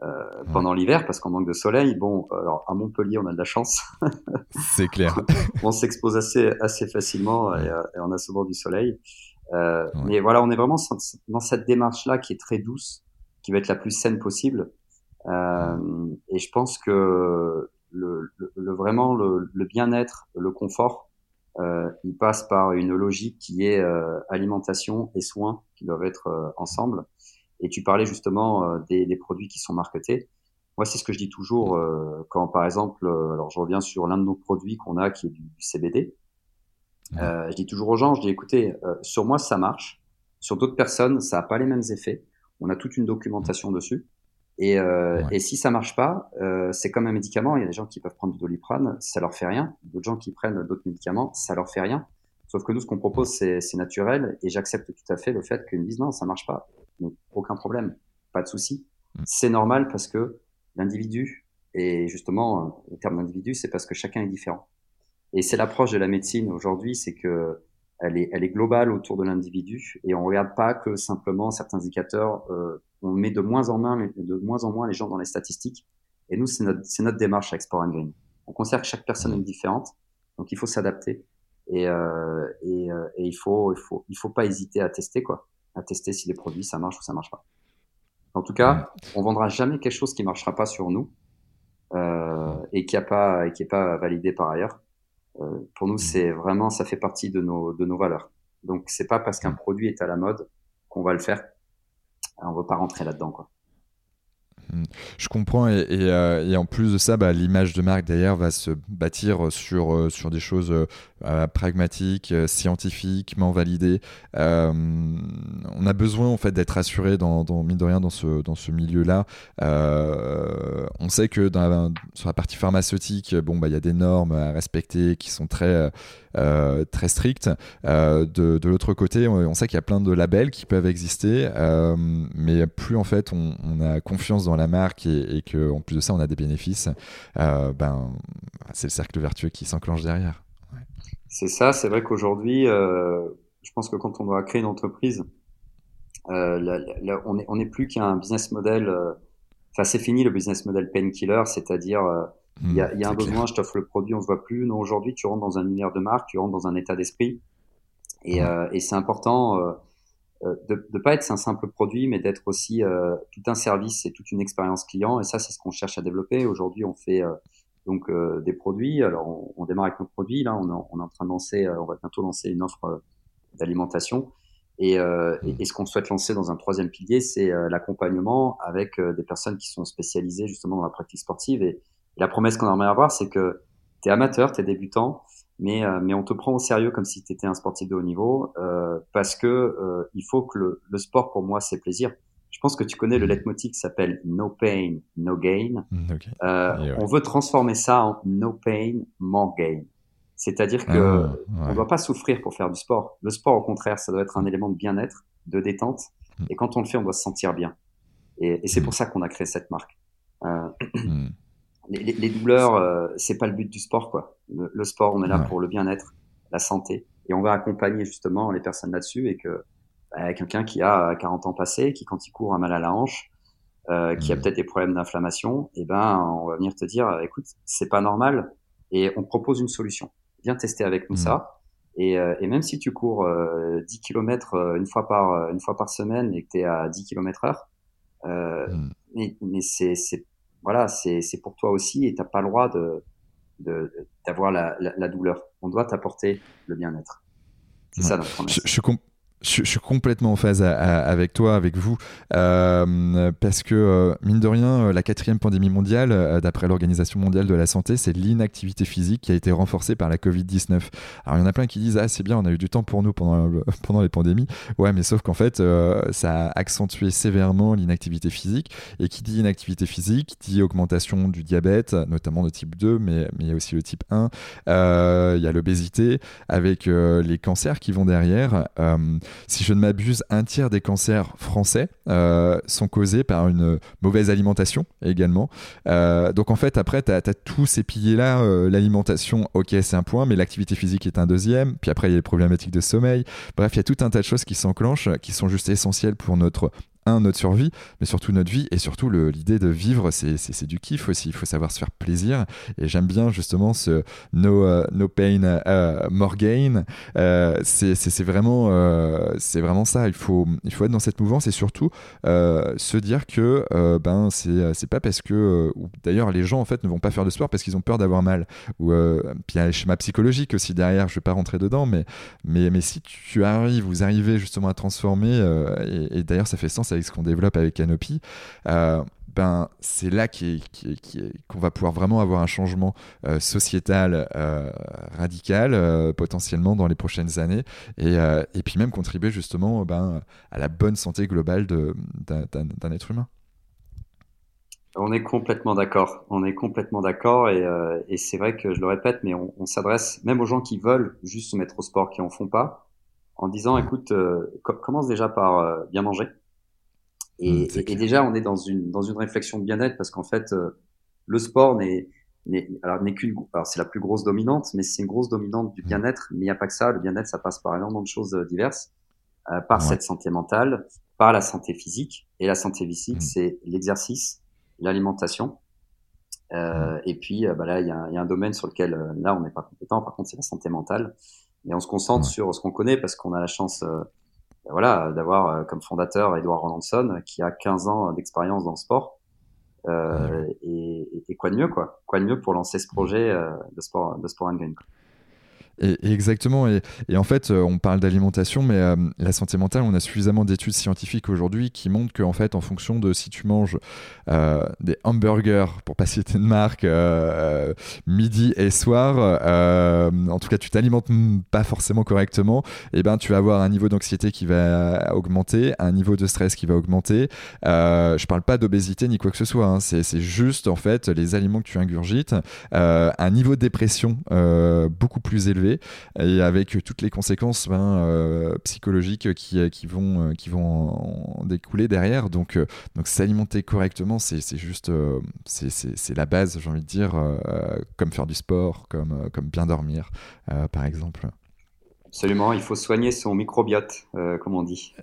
[laughs] pendant l'hiver parce qu'on manque de soleil. Bon, alors à Montpellier, on a de la chance. [laughs] C'est clair. [laughs] on s'expose assez assez facilement et, et, on a souvent du soleil. Ouais. Mais voilà, on est vraiment dans cette démarche là qui est très douce, qui va être la plus saine possible. Euh, et je pense que le, le, vraiment le, le bien-être, le confort, euh, il passe par une logique qui est euh, alimentation et soins qui doivent être euh, ensemble. Et tu parlais justement euh, des, des, produits qui sont marketés. Moi, c'est ce que je dis toujours euh, quand, par exemple, alors je reviens sur l'un de nos produits qu'on a qui est du, du CBD. je dis toujours aux gens, je dis écoutez, sur moi ça marche, sur d'autres personnes ça n'a pas les mêmes effets. On a toute une documentation dessus. Et, euh, ouais. et si ça marche pas, euh, c'est comme un médicament. Il y a des gens qui peuvent prendre du doliprane, ça leur fait rien. D'autres gens qui prennent d'autres médicaments, ça leur fait rien. Sauf que nous, ce qu'on propose, c'est naturel. Et j'accepte tout à fait le fait qu'ils me disent non, ça marche pas. Donc, aucun problème, pas de souci. Mm. C'est normal parce que l'individu, et justement, le terme d'individu, c'est parce que chacun est différent. Et c'est l'approche de la médecine aujourd'hui, c'est que elle est, elle est globale autour de l'individu et on regarde pas que simplement certains indicateurs euh, on met de moins en moins, de moins en moins les gens dans les statistiques. Et nous, c'est notre, c'est notre démarche avec Sport and Green. On considère que chaque personne est différente, donc il faut s'adapter. Et, euh, et, euh, et, il faut, il faut, il faut pas hésiter à tester quoi, à tester si les produits ça marche ou ça marche pas. En tout cas, on vendra jamais quelque chose qui marchera pas sur nous euh, et qui a pas, et qui est pas validé par ailleurs. Euh, pour nous, c'est vraiment, ça fait partie de nos, de nos valeurs. Donc, c'est pas parce qu'un produit est à la mode qu'on va le faire on ne veut pas rentrer là-dedans. Quoi. Hmm. Je comprends et, et, euh, et, en plus de ça, bah, l'image de marque d'ailleurs va se bâtir sur, euh, sur des choses euh, pragmatiques, euh, scientifiquement validées. Euh, on a besoin en fait d'être assuré dans, dans mine de rien dans ce, dans ce milieu-là. on sait que dans la, sur la partie pharmaceutique, bon bah il y a des normes à respecter qui sont très très strictes. De, l'autre côté, on, sait qu'il y a plein de labels qui peuvent exister, mais plus en fait on, a confiance dans la marque et, et que en plus de ça on a des bénéfices, ben c'est le cercle vertueux qui s'enclenche derrière. Ouais. C'est ça, c'est vrai qu'aujourd'hui, je pense que quand on doit créer une entreprise, là, là, on n'est on est plus qu'un business model. Enfin, c'est fini le business model painkiller, c'est-à-dire il y a, y a un besoin, clair. je t'offre le produit, on se voit plus. Non, aujourd'hui, tu rentres dans un univers de marque, tu rentres dans un état d'esprit. Et, euh, et c'est important euh, euh de ne pas être un simple produit, mais d'être aussi euh, tout un service et toute une expérience client. Et ça, c'est ce qu'on cherche à développer. Aujourd'hui, on fait euh, donc euh, des produits. Alors, on, on, démarre avec nos produits. Là, on, on est en train de lancer, on va bientôt lancer une offre d'alimentation. Et, euh, et, ce qu'on souhaite lancer dans un troisième pilier, c'est euh, l'accompagnement avec euh, des personnes qui sont spécialisées justement dans la pratique sportive. Et, la promesse qu'on aimerait avoir, c'est que tu es amateur, tu es débutant, mais, euh, mais on te prend au sérieux comme si tu étais un sportif de haut niveau, euh, parce que euh, il faut que le, le, sport, pour moi, c'est plaisir. Je pense que tu connais le leitmotiv qui s'appelle No Pain, No Gain. Mm, okay. Euh, ouais. On veut transformer ça en No Pain, More Gain. C'est-à-dire que ah, ouais. on ne doit pas souffrir pour faire du sport. Le sport, au contraire, ça doit être un élément de bien-être, de détente. Mm. Et quand on le fait, on doit se sentir bien. Et, et c'est mm. pour ça qu'on a créé cette marque. Euh, [clears throat] les, les, douleurs, euh, c'est pas le but du sport, quoi. Le, le sport, on est là ouais. pour le bien-être, la santé, et on va accompagner justement les personnes là-dessus, et que bah, quelqu'un qui a 40 ans passé, qui quand il court a mal à la hanche, euh, qui a mmh. peut-être des problèmes d'inflammation, et eh ben on va venir te dire, écoute, c'est pas normal, et on propose une solution. Viens tester avec nous mmh. ça. Et, euh, et, même si tu cours 10 km une fois par une fois par semaine et que tu es à 10 km heure, mm. Mais, mais c'est voilà, c'est pour toi aussi et t'as pas le droit de d'avoir la, la, la, douleur. On doit t'apporter le bien-être. C'est ça notre promesse. Je, je, je, suis complètement en phase avec toi, avec vous, euh, parce que, euh, mine de rien, euh, la quatrième pandémie mondiale, d'après l'Organisation mondiale de la santé, c'est l'inactivité physique qui a été renforcée par la Covid-19. Alors, il y en a plein qui disent Ah, c'est bien, on a eu du temps pour nous pendant, [laughs] pendant les pandémies. Ouais, mais sauf qu'en fait, ça a accentué sévèrement l'inactivité physique. Et qui dit inactivité physique dit augmentation du diabète, notamment de type 2, mais, mais il y a aussi le type 1. il y a l'obésité, avec les cancers qui vont derrière si je ne m'abuse, un tiers des cancers français euh, sont causés par une mauvaise alimentation également. Euh, donc en fait, après, tu as, tous ces piliers-là. Euh, l'alimentation, ok, c'est un point, mais l'activité physique est un deuxième. Puis après, il y a les problématiques de sommeil. Bref, il y a tout un tas de choses qui s'enclenchent, qui sont juste essentielles pour notre notre survie, mais surtout notre vie et surtout l'idée de vivre, c'est du kiff aussi. Il faut savoir se faire plaisir. Et j'aime bien justement ce no, euh, no pain, uh, more gain. Euh, c'est vraiment, c'est vraiment ça. Il faut, il faut être dans cette mouvance et surtout se dire que ben c'est pas parce que. D'ailleurs, les gens en fait ne vont pas faire de sport parce qu'ils ont peur d'avoir mal. Ou puis il y a un schéma psychologique aussi derrière. Je vais pas rentrer dedans, mais, mais, mais si tu arrives, vous arrivez justement à transformer, et, et d'ailleurs ça fait sens ce qu'on développe avec Canopy, euh, ben, c'est là qu'on va pouvoir vraiment avoir un changement euh, sociétal euh, radical potentiellement dans les prochaines années et, et, puis même contribuer justement ben, à la bonne santé globale d'un être humain. On est complètement d'accord. On est complètement d'accord et, et c'est vrai que je le répète, mais on, on s'adresse même aux gens qui veulent juste se mettre au sport, qui en font pas, en disant écoute, commence déjà par bien manger et, mmh, et, déjà, on est dans une dans une réflexion de bien-être parce qu'en fait, euh, le sport n'est alors n'est qu'une alors c'est la plus grosse dominante, mais c'est une grosse dominante du mmh. bien-être. Mais il n'y a pas que ça. Le bien-être, ça passe par énormément de choses euh, diverses, euh, par cette santé mentale, par la santé physique. Et la santé physique, mmh. c'est l'exercice, l'alimentation. Euh, et puis, bah là, il y a, y a, un domaine sur lequel là, on n'est pas compétent. Par contre, c'est la santé mentale. Et on se concentre sur ce qu'on connaît parce qu'on a la chance voilà, d'avoir euh, comme fondateur Edouard Rolandson qui a 15 ans d'expérience dans le sport. Euh, et, et, quoi de mieux, quoi? Quoi de mieux pour lancer ce projet euh, de sport, de sport and game. Et, exactement. Et, en fait, euh, on parle d'alimentation, mais euh, la santé mentale, on a suffisamment d'études scientifiques aujourd'hui qui montrent qu'en fait, en fonction de si tu manges euh, des hamburgers, pour pas citer de marque, midi et soir, en tout cas, tu t'alimentes pas forcément correctement, et eh ben, tu vas avoir un niveau d'anxiété qui va augmenter, un niveau de stress qui va augmenter. je parle pas d'obésité ni quoi que ce soit. Hein. C'est juste en fait les aliments que tu ingurgites, un niveau de dépression beaucoup plus élevé et avec toutes les conséquences ben, euh, psychologiques qui, vont, euh, qui vont en découler derrière. Donc, euh, donc s'alimenter correctement, c'est juste c'est la base, j'ai envie de dire, comme faire du sport, comme, comme bien dormir, par exemple. Absolument, il faut soigner son microbiote, comme on dit.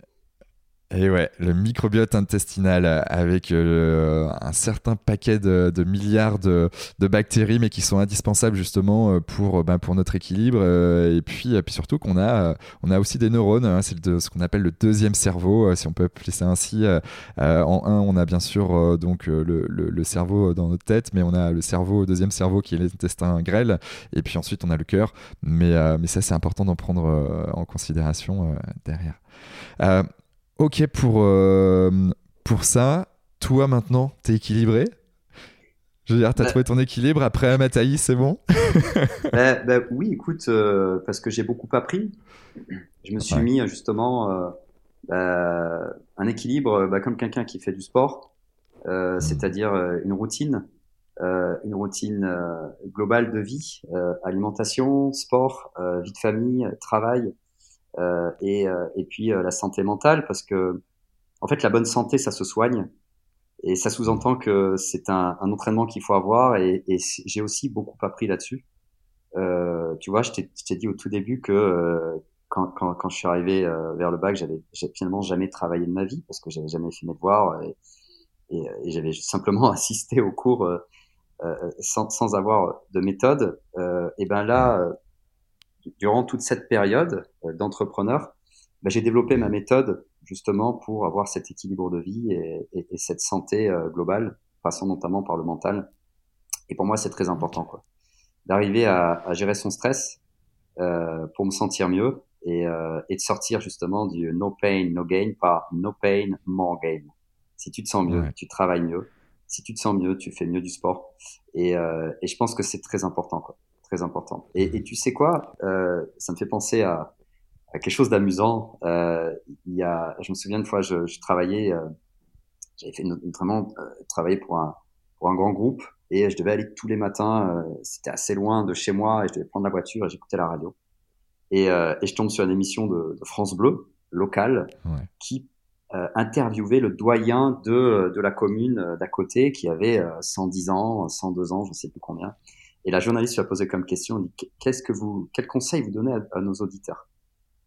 Et ouais, le microbiote intestinal avec euh, un certain paquet de, milliards de, bactéries, mais qui sont indispensables justement euh, pour, ben, pour notre équilibre. Euh, et puis, puis surtout qu'on a, on a aussi des neurones, hein, c'est ce qu'on appelle le deuxième cerveau, si on peut appeler ça ainsi. en un, on a bien sûr donc le, cerveau dans notre tête, mais on a le cerveau, deuxième cerveau qui est l'intestin grêle, et puis ensuite on a le cœur. Mais ça, c'est important d'en prendre en considération derrière. Ok pour, euh, pour ça. Toi maintenant, t'es équilibré? Je veux dire, t'as as bah trouvé ton équilibre après Mataï, c'est bon? [laughs] Bah, bah, Oui, écoute, euh, parce que j'ai beaucoup appris. Je me suis mis justement euh, un équilibre comme quelqu'un qui fait du sport, mmh. c'est-à-dire une routine, une routine globale de vie, alimentation, sport, vie de famille, travail, euh, et, euh, et puis euh, la santé mentale, parce que en fait la bonne santé ça se soigne et ça sous-entend que c'est un, un, entraînement qu'il faut avoir et, et j'ai aussi beaucoup appris là-dessus. Euh, tu vois, je t'ai dit au tout début que quand, quand, quand, je suis arrivé vers le bac, j'avais finalement jamais travaillé de ma vie parce que j'avais jamais fait mes devoirs et, et, et j'avais simplement [laughs] assisté aux cours sans, sans, avoir de méthode. et ben là, durant toute cette période euh, d'entrepreneur, bah, j'ai développé ma méthode justement pour avoir cet équilibre de vie et, et, et cette santé euh, globale, passant notamment par le mental. Et pour moi, c'est très important, quoi, d'arriver à, à, gérer son stress euh, pour me sentir mieux et, euh, et, de sortir justement du no pain, no gain par no pain, more gain. Si tu te sens mieux, tu travailles mieux. Si tu te sens mieux, tu fais mieux du sport. Et, euh, et je pense que c'est très important, quoi, très important. Et, et tu sais quoi, euh, ça me fait penser à, quelque chose d'amusant. Euh, il y a, je me souviens une fois, je, je travaillais, euh, j'avais fait euh, travailler pour un pour un grand groupe et je devais aller tous les matins. C'était assez loin de chez moi et je devais prendre la voiture et j'écoutais la radio. Et, et, je tombe sur une émission de, de France Bleu locale ouais. qui interviewait le doyen de de la commune d'à côté qui avait 110 ans, 102 ans, je ne sais plus combien. Et la journaliste lui a posé comme question, dit qu'est-ce que vous, quel conseil vous donnez à, à nos auditeurs?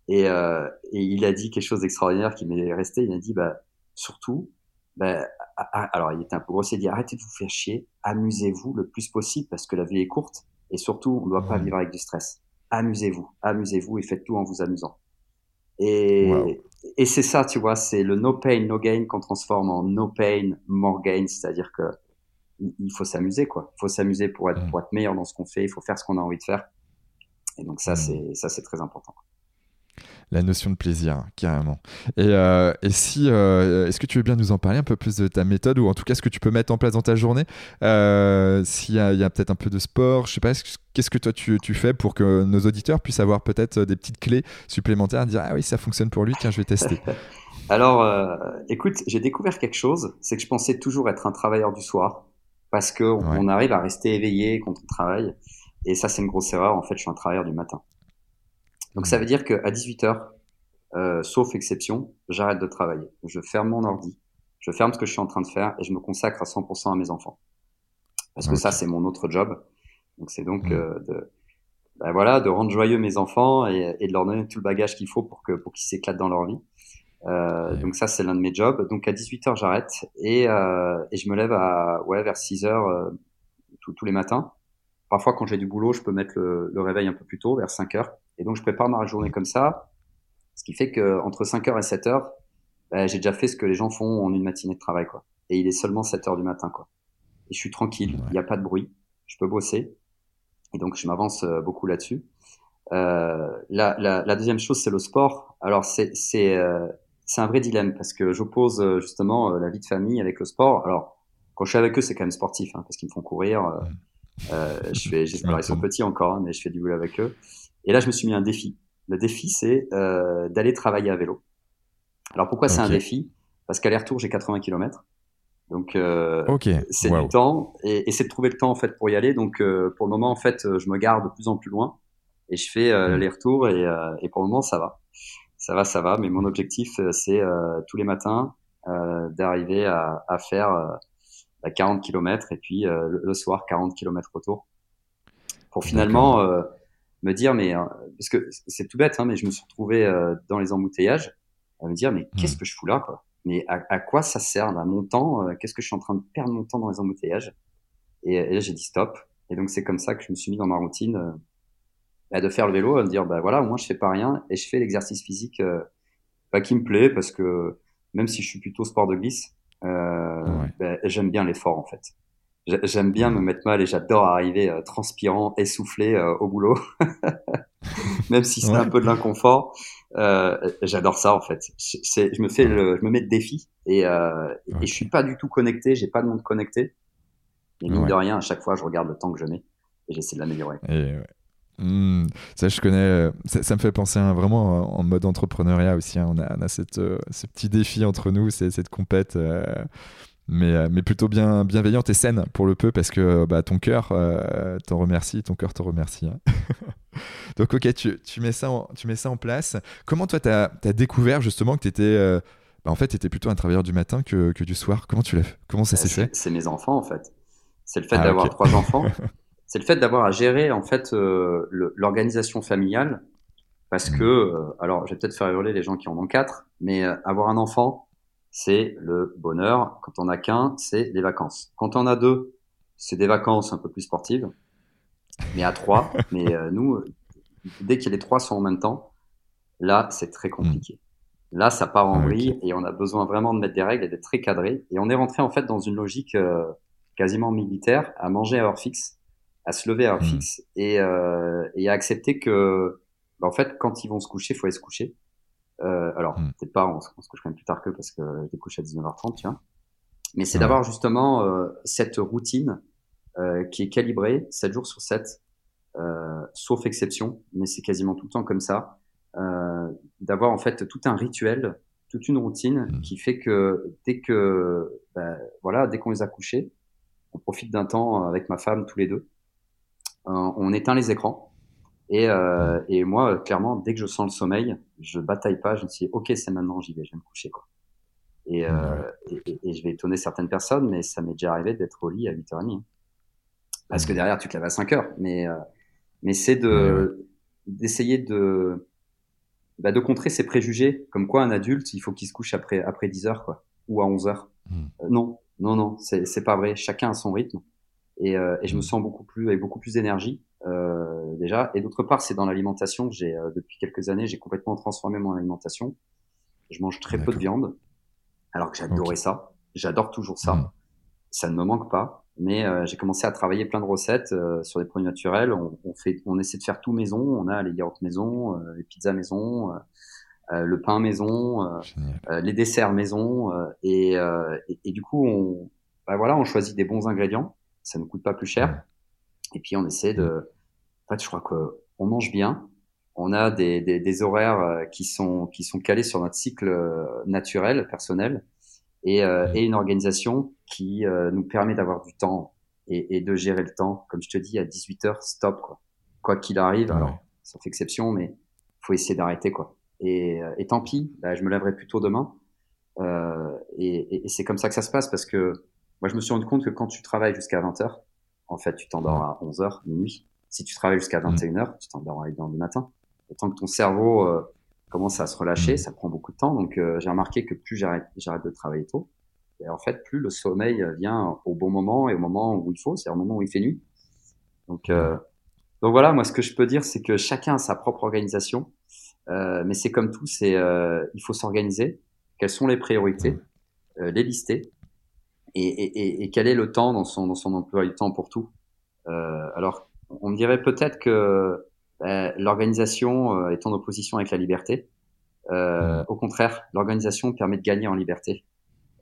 Et, euh, et, il a dit quelque chose d'extraordinaire qui m'est resté. Il a dit, bah, surtout, bah, alors il était un peu grossier, il dit, arrêtez de vous faire chier, amusez-vous le plus possible parce que la vie est courte et surtout, on ne doit pas vivre avec du stress. Amusez-vous, amusez-vous et faites tout en vous amusant. Et, wow. et c'est ça, tu vois, c'est le no pain, no gain qu'on transforme en no pain, more gain, c'est-à-dire que il faut s'amuser, quoi. Il faut s'amuser pour être, pour être meilleur dans ce qu'on fait. Il faut faire ce qu'on a envie de faire. Et donc ça, c'est ça, c'est très important la notion de plaisir, carrément. Et, euh, et si, euh, est-ce que tu veux bien nous en parler un peu plus de ta méthode ou en tout cas ce que tu peux mettre en place dans ta journée euh, S'il y a, a peut-être un peu de sport, je sais pas, qu'est-ce que toi tu, tu, fais pour que nos auditeurs puissent avoir peut-être des petites clés supplémentaires, dire ah oui ça fonctionne pour lui, tiens je vais tester. [laughs] Alors, écoute, j'ai découvert quelque chose, c'est que je pensais toujours être un travailleur du soir parce que ouais. on arrive à rester éveillé quand on travaille et ça c'est une grosse erreur. En fait, je suis un travailleur du matin. Donc ça veut dire qu'à 18h, euh, sauf exception, j'arrête de travailler. Je ferme mon ordi, je ferme ce que je suis en train de faire et je me consacre à 100% à mes enfants. Parce que ça, c'est mon autre job. Donc c'est donc mmh. euh, de, ben voilà, de rendre joyeux mes enfants et, et, de leur donner tout le bagage qu'il faut pour que pour qu'ils s'éclatent dans leur vie. Euh, ouais. Donc ça, c'est l'un de mes jobs. Donc à 18h, j'arrête et, euh, et je me lève à ouais vers 6h euh, tous les matins. Parfois, quand j'ai du boulot, je peux mettre le, le réveil un peu plus tôt, vers 5 heures. Et donc, je prépare ma journée comme ça. Ce qui fait que entre 5h et 7h, bah, j'ai déjà fait ce que les gens font en une matinée de travail, quoi. Et il est seulement 7h du matin, quoi. Et je suis tranquille, il ouais. n'y a pas de bruit, je peux bosser. Et donc, je m'avance euh, beaucoup là-dessus. Euh, la, la, la, deuxième chose, c'est le sport. Alors, c'est c'est euh, un vrai dilemme parce que j'oppose euh, justement euh, la vie de famille avec le sport. Alors, quand je suis avec eux, c'est quand même sportif hein, parce qu'ils me font courir. Euh, je fais, j'espère ils sont petits encore, hein, mais je fais du boulot avec eux. Et là, je me suis mis un défi. Le défi, c'est euh, d'aller travailler à vélo. Alors pourquoi okay. c'est un défi? Parce qu'aller-retour, j'ai 80 km. Donc euh, okay. c'est wow. du temps et, et c'est de trouver le temps en fait pour y aller. Donc euh, pour le moment, en fait, je me garde de plus en plus loin et je fais euh, mmh. les retours et, euh, et, pour le moment, ça va. Ça va, ça va. Mais mon objectif, c'est euh, tous les matins d'arriver à, à, faire 40 km et puis le, le, soir 40 km retour pour finalement me dire, mais euh, parce que c'est tout bête, hein, mais je me suis retrouvé euh, dans les embouteillages à me dire, mais qu'est-ce mmh. que je fous là, quoi? Mais à, à, quoi ça sert là, mon temps euh, Qu'est-ce que je suis en train de perdre mon temps dans les embouteillages? Et, et, là, j'ai dit stop. Et donc c'est comme ça que je me suis mis dans ma routine bah, de faire le vélo, me dire, bah voilà, au moins je fais pas rien et je fais l'exercice physique bah, qui me plaît parce que même si je suis plutôt sport de glisse, ouais. bah, j'aime bien l'effort en fait. J'aime bien me mettre mal et j'adore arriver euh, transpirant, essoufflé euh, au boulot, [laughs] même si c'est ouais. un peu de l'inconfort. Euh, j'adore ça en fait. C'est, je me fais, le, je me mets de défi et, euh, okay. et je suis pas du tout connecté. J'ai pas de monde connecté. Et mine ouais. de rien, à chaque fois, je regarde le temps que je mets et j'essaie de l'améliorer. Mmh, ça, je connais. Euh, ça, ça, me fait penser hein, vraiment en mode entrepreneuriat aussi. Hein. On a, on a cette, euh, ce petit défi entre nous, c'est cette compète. Euh, mais, mais plutôt bien bienveillante et saine pour le peu parce que bah, ton cœur euh, t'en remercie, ton cœur te remercie. Hein. [laughs] Donc ok, tu, tu, mets ça en, tu mets ça en place. Comment toi, tu as, as, découvert justement que tu étais... Bah, en fait, tu étais plutôt un travailleur du matin que, que du soir? Comment, tu l'as, comment ça s'est fait? C'est mes enfants en fait. C'est le fait ah, d'avoir okay. trois enfants. [laughs] c'est le fait d'avoir à gérer en fait euh, l'organisation familiale parce mmh. que, euh, alors je vais peut-être faire hurler les gens qui en ont quatre, mais avoir un enfant, c'est le bonheur. Quand on a qu'un, c'est les vacances. Quand on a deux, c'est des vacances un peu plus sportives. Mais à trois, [laughs] mais euh, nous, dès que les trois sont en même temps, là, c'est très compliqué. Là, ça part en Ah, vrille et on a besoin vraiment de mettre des règles et d'être très cadré. Et on est rentré en fait dans une logique euh, quasiment militaire, à manger à heure fixe, à se lever à heure Mm. fixe et, euh, et à accepter que, bah, en fait, quand ils vont se coucher, faut aller se coucher. Euh, alors, Mm. peut-être pas, on, se on se couche quand même plus tard que parce que je découche à 19h30, tu vois. Mais c'est Ouais. d'avoir justement euh, cette routine euh, qui est calibrée 7 jours sur 7, euh, sauf exception, mais c'est quasiment tout le temps comme ça. Euh, d'avoir en fait tout un rituel, toute une routine Mm. qui fait que dès que, bah, voilà, dès qu'on les a couchés, on profite d'un temps avec ma femme tous les deux. Euh, on éteint les écrans. Et, euh, et moi, euh, clairement, dès que je sens le sommeil, je bataille pas. Je me dis, ok, c'est maintenant, j'y vais, je vais me coucher, quoi. Et, euh, et, je vais étonner certaines personnes, mais ça m'est déjà arrivé d'être au lit à 8h30. hein. Parce que derrière, tu te lèves à 5h. Mais, euh, mais c'est de, d'essayer de, bah, de contrer ces préjugés. Comme quoi, un adulte, il faut qu'il se couche après, après 10h, quoi. Ou à 11h. Mm. Euh, non, non, non, c'est, c'est pas vrai. Chacun a son rythme. Et, euh, et je me sens beaucoup plus, avec beaucoup plus d'énergie, euh, déjà. Et d'autre part, c'est dans l'alimentation. J'ai, euh, depuis quelques années, j'ai complètement transformé mon alimentation. Je mange très peu de viande. Alors que j'adorais ça. J'adore toujours ça. Mm. Ça ne me manque pas. Mais euh, j'ai commencé à travailler plein de recettes euh, sur des produits naturels. On, on fait, on essaie de faire tout maison. On a les yaourts maison, euh, les pizzas maison, le pain maison, les desserts maison. euh, et, euh, et, et du coup, on, bah voilà, on choisit des bons ingrédients. Ça ne coûte pas plus cher. Et puis on essaie de. En fait, je crois que on mange bien. On a des, des, des horaires euh, qui sont qui sont calés sur notre cycle euh, naturel, personnel, et, euh, et une organisation qui euh, nous permet d'avoir du temps et, et de gérer le temps. Comme je te dis, à 18 heures, stop quoi. Quoi qu'il arrive, Ouais. sauf exception, mais faut essayer d'arrêter quoi. Et, et tant pis, bah, je me lèverai plus tôt demain. Euh, et c'est comme ça que ça se passe parce que moi je me suis rendu compte que quand tu travailles jusqu'à 20 heures, en fait tu t'endors à 11 heures, minuit. Si tu travailles jusqu'à 21 heures, tu t'endors à 1 heure du matin. Et tant que ton cerveau euh, commence à se relâcher, Mm. ça prend beaucoup de temps. Donc euh, j'ai remarqué que plus j'arrête, j'arrête de travailler tôt, et en fait plus le sommeil vient au bon moment et au moment où il faut, c'est au moment où il fait nuit. Donc euh, donc voilà, moi ce que je peux dire, c'est que chacun a sa propre organisation, euh, mais c'est comme tout, c'est euh, il faut s'organiser. Quelles sont les priorités, euh, les lister, et, et, et, et quel est le temps dans son dans son emploi du temps pour tout. Euh, alors on me dirait peut-être que euh, l'organisation euh, est en opposition avec la liberté. Euh, Au contraire, l'organisation permet de gagner en liberté.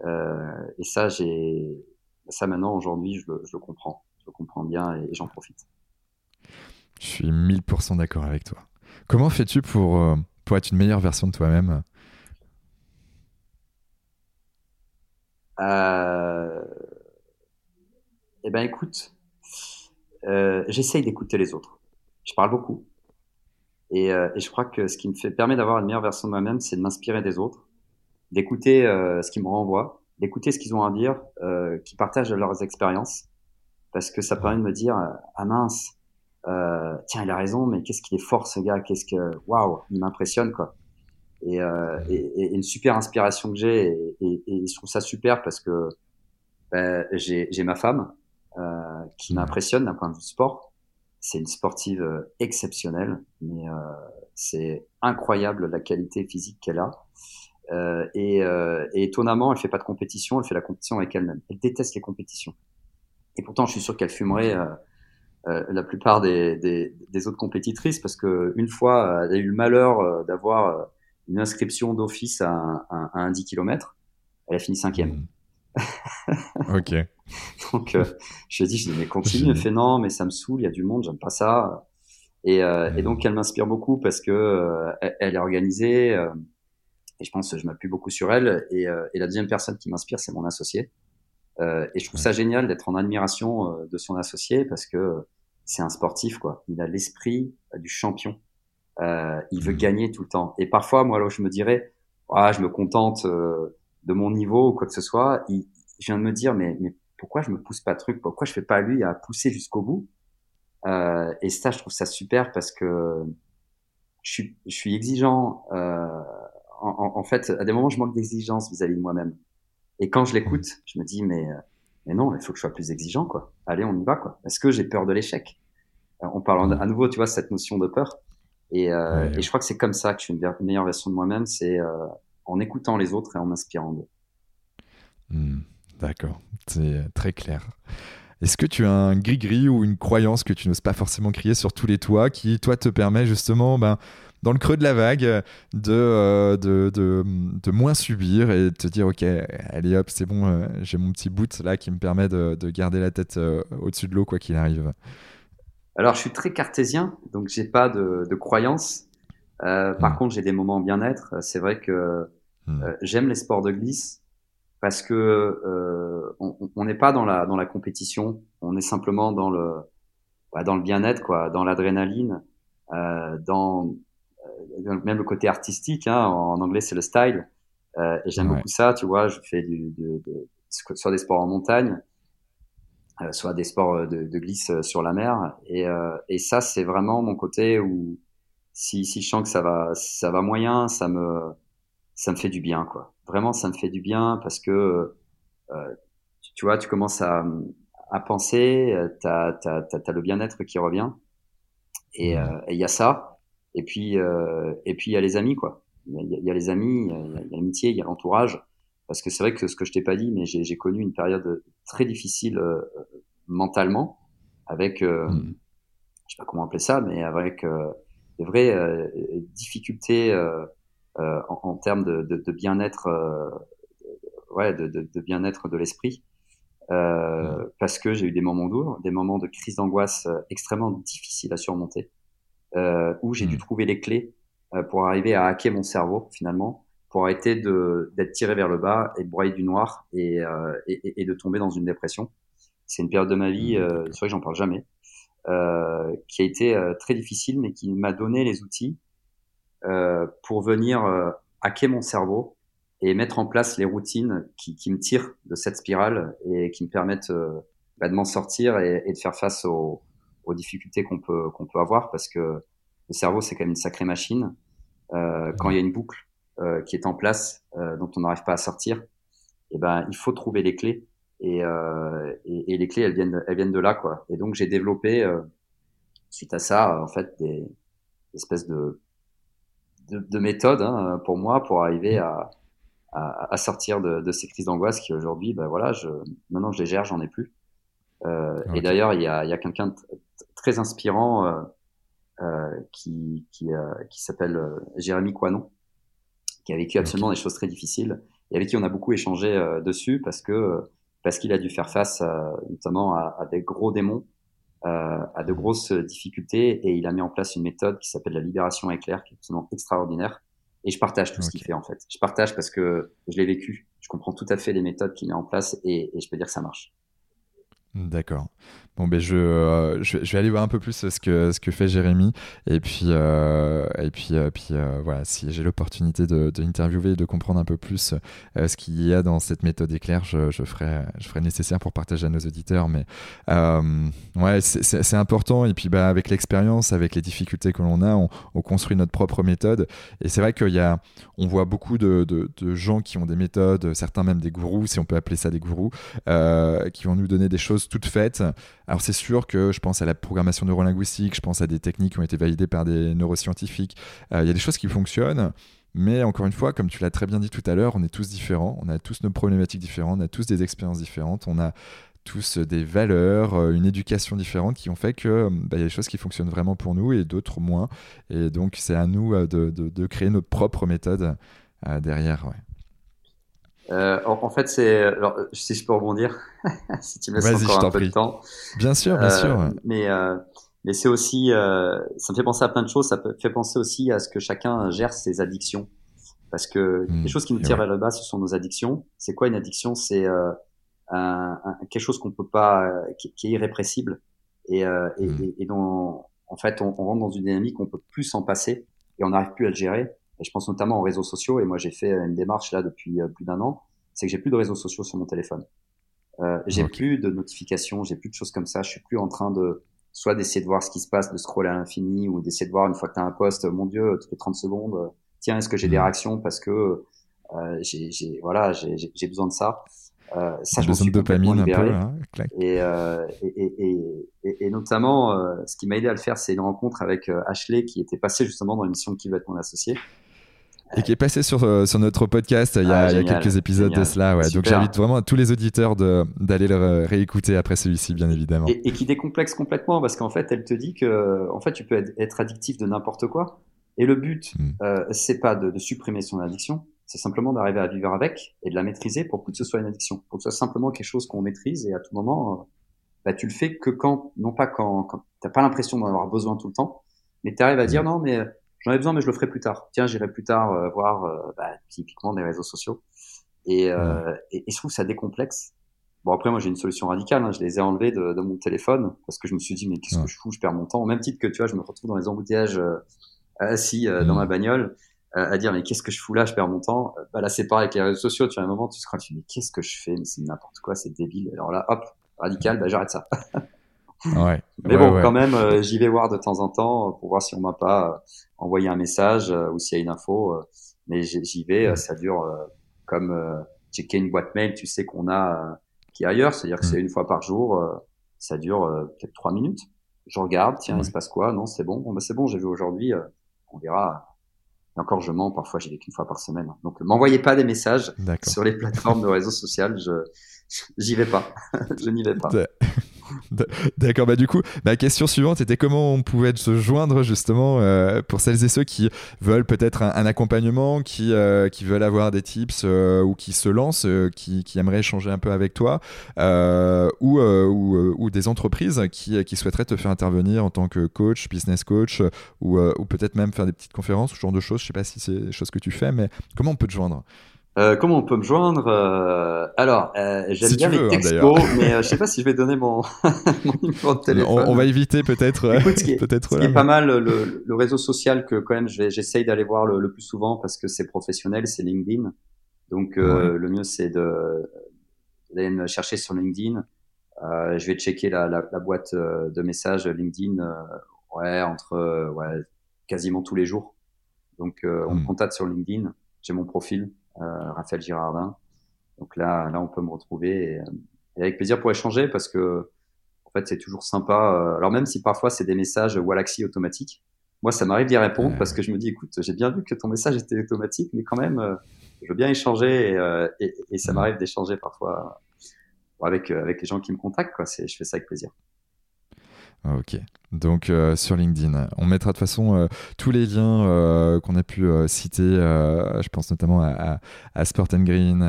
Euh, et ça, j'ai ça maintenant aujourd'hui, je le, je le comprends, je le comprends bien et, et j'en profite. Je suis 1000% d'accord avec toi. Comment fais-tu pour, pour être une meilleure version de toi-même? Euh... Eh ben écoute, euh, j'essaye d'écouter les autres. Je parle beaucoup. Et, euh, et je crois que ce qui me fait, permet d'avoir une meilleure version de moi-même, c'est de m'inspirer des autres, d'écouter euh, ce qui me renvoie, d'écouter ce qu'ils ont à dire, euh, qui partagent leurs expériences, parce que ça permet de me dire ah mince, euh, tiens il a raison, mais qu'est-ce qu'il est fort ce gars, qu'est-ce que waouh, il m'impressionne quoi. Et, euh, et, et, une super inspiration que j'ai, et, et, je trouve ça super parce que ben, j'ai ma femme euh, qui m'impressionne d'un point de vue sport. C'est une sportive euh, exceptionnelle, mais euh, c'est incroyable la qualité physique qu'elle a. Euh, et, euh, et, étonnamment, elle fait pas de compétition, elle fait la compétition avec elle-même. Elle déteste les compétitions. Et pourtant, je suis sûr qu'elle fumerait euh, euh, la plupart des, des, des, autres compétitrices parce que une fois, elle a eu le malheur euh, d'avoir une inscription d'office à, à, à, un 10 km. Elle a fini cinquième. Mmh. [laughs] ok. Donc, euh, je lui ai dit, je dis, mais continue. Elle fait non, mais ça me saoule, il y a du monde, j'aime pas ça. Et, euh, mmh. et, donc, elle m'inspire beaucoup parce que euh, elle, elle, est organisée. et je pense que je m'appuie beaucoup sur elle. Et, euh, et la deuxième personne qui m'inspire, c'est mon associé. Euh, et je trouve ça génial d'être en admiration euh, de son associé parce que c'est un sportif, quoi. Il a l'esprit du champion. Euh, il veut gagner tout le temps. Et parfois, moi, là, je me dirais, ah, je me contente euh, de mon niveau ou quoi que ce soit. Il, je viens de me dire, mais, mais pourquoi je me pousse pas truc? Pourquoi je fais pas lui à pousser jusqu'au bout? Euh, Et ça, je trouve ça super parce que je suis, je suis exigeant. Euh, en, en, en, fait, à des moments, je manque d'exigence vis-à-vis de moi-même. Et quand je l'écoute, je me dis, mais, mais non, il faut que je sois plus exigeant, quoi. Allez, on y va, quoi. Est-ce que j'ai peur de l'échec On parle à nouveau, tu vois, cette notion de peur. Et, euh, ouais. et je crois que c'est comme ça que je suis une meilleure version de moi-même. C'est euh, en écoutant les autres et en m'inspirant d'eux. Hmm, d'accord, c'est très clair. Est-ce que tu as un gris-gris ou une croyance que tu n'oses pas forcément crier sur tous les toits qui, toi, te permet justement, ben, dans le creux de la vague, de, euh, de, de, moins subir et de te dire, OK, allez hop, c'est bon, euh, j'ai mon petit boot là qui me permet de, de garder la tête euh, au-dessus de l'eau, quoi qu'il arrive? Alors, je suis très cartésien, donc j'ai pas de, de croyance. par hmm. contre, j'ai des moments bien-être. C'est vrai que hmm. j'aime les sports de glisse parce que euh, on n'est pas dans la dans la compétition, on est simplement dans le bah, dans le bien-être quoi, dans l'adrénaline, euh, dans euh, même le côté artistique. Hein, en, anglais c'est le style. Euh, et j'aime beaucoup ça, tu vois. Je fais du, de, de, soit des sports en montagne, euh, soit des sports de, de, glisse sur la mer. Et, euh, et ça c'est vraiment mon côté où si si je sens que ça va ça va moyen, ça me ça me fait du bien quoi vraiment, ça me fait du bien parce que, euh, tu vois, tu commences à, à penser, euh, tu as, as, le bien-être qui revient. Et euh, il y a ça. Et puis, euh, et puis il y a les amis, quoi. Il y, y, a les amis, il y a l'amitié, il y a l'entourage. Parce que c'est vrai que ce que je t'ai pas dit, mais j'ai connu une période très difficile euh, mentalement, avec, euh, mm. je sais pas comment appeler ça, mais avec euh, des vraies difficultés euh, en, en, termes de, de, de bien-être, euh, ouais, de, de bien-être de l'esprit. Euh, parce que j'ai eu des moments durs, des moments de crise d'angoisse extrêmement difficiles à surmonter, euh, où j'ai dû hmm. trouver les clés pour arriver à hacker mon cerveau finalement, pour arrêter d'être tiré vers le bas et de broyer du noir et, euh, et, et, de tomber dans une dépression. C'est une période de ma vie, euh, c'est vrai que j'en parle jamais, qui a été très difficile, mais qui m'a donné les outils euh, pour venir euh, hacker mon cerveau et mettre en place les routines qui, qui, me tirent de cette spirale et qui me permettent euh, bah, de m'en sortir et, et, de faire face aux, aux difficultés qu'on peut qu'on peut avoir parce que le cerveau c'est quand même une sacrée machine. Euh, quand il y a une boucle euh, qui est en place euh, dont on n'arrive pas à sortir, et eh ben il faut trouver les clés et, et, et, les clés elles viennent elles viennent de là quoi. Et donc j'ai développé suite à ça en fait des espèces de de, de méthode hein, pour moi pour arriver à, à, à sortir de, de, ces crises d'angoisse qui aujourd'hui, ben voilà, je, maintenant je les gère, j'en ai plus. Euh, Et d'ailleurs, il y a, y a quelqu'un de très inspirant euh, euh, qui, qui, euh, qui s'appelle euh, Jérémy Coinon, qui a vécu absolument des choses très difficiles et avec qui on a beaucoup échangé euh, dessus parce que parce qu'il a dû faire face notamment à, à, des gros démons euh, à de grosses difficultés et il a mis en place une méthode qui s'appelle la libération éclair, qui est absolument extraordinaire. Et je partage tout ce qu'il fait en fait. Je partage parce que je l'ai vécu. Je comprends tout à fait les méthodes qu'il met en place et, et je peux dire que ça marche. D'accord. Bon, ben je, je, vais aller voir un peu plus ce que, ce que fait Jérémy. Et puis, euh, et puis, euh, puis euh, voilà, si j'ai l'opportunité de, de interviewer et de comprendre un peu plus ce qu'il y a dans cette méthode éclair, je, je, ferai, je ferai nécessaire pour partager à nos auditeurs. Mais ouais, c'est important. Et puis, bah, avec l'expérience, avec les difficultés que l'on a, on, on, construit notre propre méthode. Et c'est vrai qu'il y a, on voit beaucoup de, de, de, gens qui ont des méthodes, certains même des gourous, si on peut appeler ça des gourous, qui vont nous donner des choses toutes faites. Alors c'est sûr que je pense à la programmation neurolinguistique, je pense à des techniques qui ont été validées par des neuroscientifiques. Euh, il y a des choses qui fonctionnent. Mais encore une fois, comme tu l'as très bien dit tout à l'heure, on est tous différents, on a tous nos problématiques différentes, on a tous des expériences différentes, on a tous des valeurs, euh, une éducation différente qui ont fait que bah, il y a des choses qui fonctionnent vraiment pour nous et d'autres moins. Et donc c'est à nous euh, de, créer notre propre méthode derrière. Euh, en, fait, c'est alors si je peux rebondir, [laughs] si tu me laisses encore un peu de temps. Bien sûr, bien euh, sûr. Mais euh, mais c'est aussi, euh, ça me fait penser à plein de choses. Ça peut, fait penser aussi à ce que chacun gère ses addictions, parce que mmh, les choses qui nous tirent vers le bas, ce sont nos addictions. C'est quoi une addiction? C'est euh, un, un, quelque chose qu'on peut pas, qui, qui, est irrépressible et, et, mmh. et, et, dont en fait on, on rentre dans une dynamique qu'on peut plus s'en passer et on n'arrive plus à le gérer. Et je pense notamment aux réseaux sociaux. Et moi, j'ai fait une démarche là depuis euh, plus d'un an. C'est que j'ai plus de réseaux sociaux sur mon téléphone. Euh, j'ai plus de notifications, j'ai plus de choses comme ça. Je suis plus en train de soit d'essayer de voir ce qui se passe, de scroller à l'infini, ou d'essayer de voir une fois que tu as un post, mon Dieu, toutes les 30 secondes, tiens, est-ce que j'ai des mmh. réactions parce que euh, j'ai voilà, j'ai besoin de ça. Euh, ça, je besoin de dopamine un peu. Hein, et, euh, et, et, et, notamment, euh, ce qui m'a aidé à le faire, c'est une rencontre avec euh, Ashley qui était passée justement dans l'émission Qui veut être mon associé. Et qui est passé sur, euh, sur notre podcast il y a, ah, quelques épisodes de cela. Ouais. Donc j'invite vraiment à tous les auditeurs d'aller le réécouter après celui-ci, bien évidemment. Et, qui décomplexe complètement parce qu'en fait, elle te dit que en fait, tu peux être addictif de n'importe quoi. Et le but, hmm. euh, c'est pas de, de, supprimer son addiction, c'est simplement d'arriver à vivre avec et de la maîtriser pour que ce soit une addiction, pour que ce soit simplement quelque chose qu'on maîtrise et à tout moment, euh, bah, tu le fais que quand, non pas quand, quand t'as pas l'impression d'en avoir besoin tout le temps, mais tu arrives à dire hmm. non, mais j'en ai besoin, mais je le ferai plus tard. Tiens, j'irai plus tard euh, voir euh, bah, typiquement des réseaux sociaux. Et, euh, et, je trouve que ça décomplexe. Bon après moi j'ai une solution radicale, hein. je les ai enlevés de, de, mon téléphone parce que je me suis dit mais qu'est-ce que je fous, je perds mon temps. Au même titre que tu vois, je me retrouve dans les embouteillages euh, assis dans mm. ma bagnole à dire mais qu'est-ce que je fous là, je perds mon temps. Bah là c'est pareil avec les réseaux sociaux, tu as un moment tu te crois, tu dis mais qu'est-ce que je fais, mais c'est n'importe quoi, c'est débile. Alors là hop radical, bah j'arrête ça. [laughs] Ouais. Mais bon, quand même, euh, j'y vais voir de temps en temps pour voir si on m'a pas euh, envoyé un message euh, ou s'il y a une info. mais j'y vais, ça dure comme checker une boîte mail, tu sais qu'on a qui est ailleurs, c'est-à-dire que c'est une fois par jour, ça dure peut-être trois minutes. Je regarde, tiens, il se passe quoi? Non, c'est bon. Bon, bah, c'est bon, j'ai vu aujourd'hui. on verra. Et encore, je mens. Parfois, j'y vais qu'une fois par semaine. Donc, m'envoyez pas des messages sur les plateformes de réseaux sociaux. Je j'y vais pas. [laughs] je n'y vais pas. D'accord, bah du coup, ma question suivante était comment on pouvait se joindre justement euh, pour celles et ceux qui veulent peut-être un, accompagnement, qui, euh, qui veulent avoir des tips euh, ou qui se lancent, qui, qui, aimeraient échanger un peu avec toi, ou, ou, ou, des entreprises qui, qui, souhaiteraient te faire intervenir en tant que coach, business coach, ou, ou peut-être même faire des petites conférences, ce genre de choses. Je sais pas si c'est des choses que tu fais, mais comment on peut te joindre? Euh, comment on peut me joindre euh, Alors, euh, j'aime bien les hein, textos, mais euh, je sais pas si je vais donner mon, [laughs] mon numéro de téléphone. On, va éviter peut-être. ce qui est, peut-être ce qui est pas mal, le, le, réseau social que quand même j'essaye d'aller voir le, le, plus souvent parce que c'est professionnel, c'est LinkedIn. Donc le mieux c'est de d'aller me chercher sur LinkedIn. je vais checker la, la, la, boîte de messages LinkedIn, ouais entre ouais quasiment tous les jours. Donc on me hmm. contacte sur LinkedIn. J'ai mon profil. Euh, Raphaël Girardin. Donc là, là, on peut me retrouver et, avec plaisir pour échanger parce que en fait, c'est toujours sympa. Euh, alors même si parfois c'est des messages Wallaxy automatiques, moi, ça m'arrive d'y répondre parce que je me dis, écoute, j'ai bien vu que ton message était automatique, mais quand même, euh, je veux bien échanger et, et, et ça m'arrive d'échanger parfois avec avec les gens qui me contactent. Quoi, je fais ça avec plaisir. Ok. Donc euh, sur LinkedIn, on mettra de toute façon euh, tous les liens euh, qu'on a pu citer. je pense notamment à, Sport and Green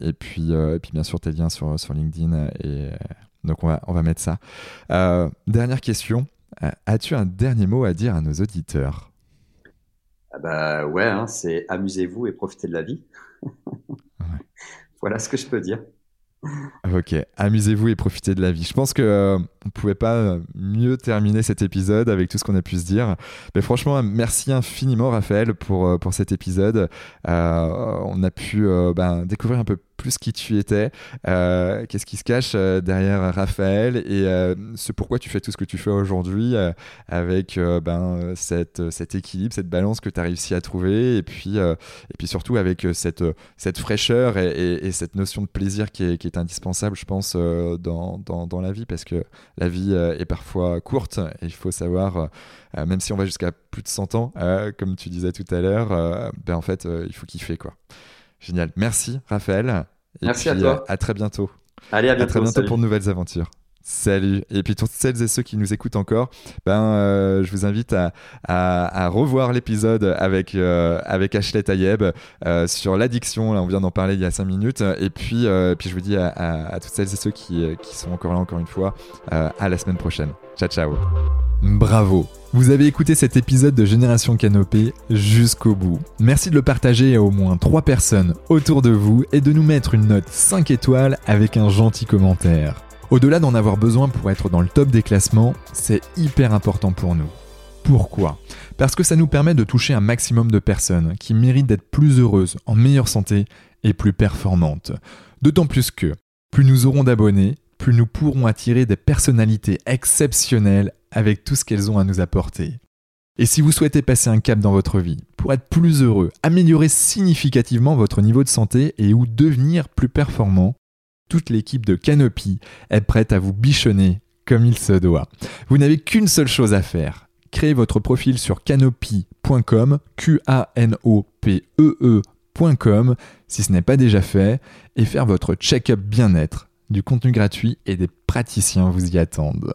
et puis et puis bien sûr tes liens sur sur LinkedIn et donc on va on va mettre ça. dernière question. As-tu un dernier mot à dire à nos auditeurs? Ah Bah ouais, hein, c'est amusez-vous et profitez de la vie. [laughs] voilà ce que je peux dire. Ok, amusez-vous et profitez de la vie. Je pense que on pouvait pas mieux terminer cet épisode avec tout ce qu'on a pu se dire. Mais franchement, merci infiniment Raphaël pour, euh, pour cet épisode. Euh, on a pu ben, découvrir un peu plus qui tu étais, euh, qu'est-ce qui se cache euh, derrière Raphaël et euh, ce pourquoi tu fais tout ce que tu fais aujourd'hui avec ben, cette, cet équilibre, cette balance que tu as réussi à trouver et puis, et puis surtout avec cette, cette fraîcheur et, cette notion de plaisir qui est, qui est indispensable, je pense, dans, dans, dans, la vie parce que la vie est parfois courte et il faut savoir, même si on va jusqu'à plus de 100 ans, comme tu disais tout à l'heure, ben, en fait, il faut kiffer quoi. Génial. Merci, Raphaël. Merci à toi. À très bientôt. Allez, à bientôt. très bientôt pour de nouvelles aventures. Salut. Et puis toutes celles et ceux qui nous écoutent encore, ben euh, je vous invite à, revoir l'épisode avec euh, avec Ashley Tayeb euh, sur l'addiction. Là, on vient d'en parler il y a cinq minutes. Et puis puis je vous dis à, à, toutes celles et ceux qui, qui sont encore là encore une fois, à la semaine prochaine. Ciao ciao. Bravo. Vous avez écouté cet épisode de Génération Canopée jusqu'au bout. Merci de le partager à au moins 3 personnes autour de vous et de nous mettre une note 5 étoiles avec un gentil commentaire. Au-delà d'en avoir besoin pour être dans le top des classements, c'est hyper important pour nous. Pourquoi? Parce que ça nous permet de toucher un maximum de personnes qui méritent d'être plus heureuses, en meilleure santé et plus performantes. D'autant plus que, plus nous aurons d'abonnés, plus nous pourrons attirer des personnalités exceptionnelles avec tout ce qu'elles ont à nous apporter. Et si vous souhaitez passer un cap dans votre vie, pour être plus heureux, améliorer significativement votre niveau de santé et ou devenir plus performant, toute l'équipe de Canopy est prête à vous bichonner comme il se doit. Vous n'avez qu'une seule chose à faire. Créez votre profil sur canopy.com Q-A-N-O-P-E-E.com, si ce n'est pas déjà fait, et faire votre check-up bien-être. Du contenu gratuit et des praticiens vous y attendent.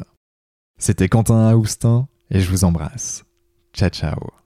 C'était Quentin Aoustin et je vous embrasse. Ciao ciao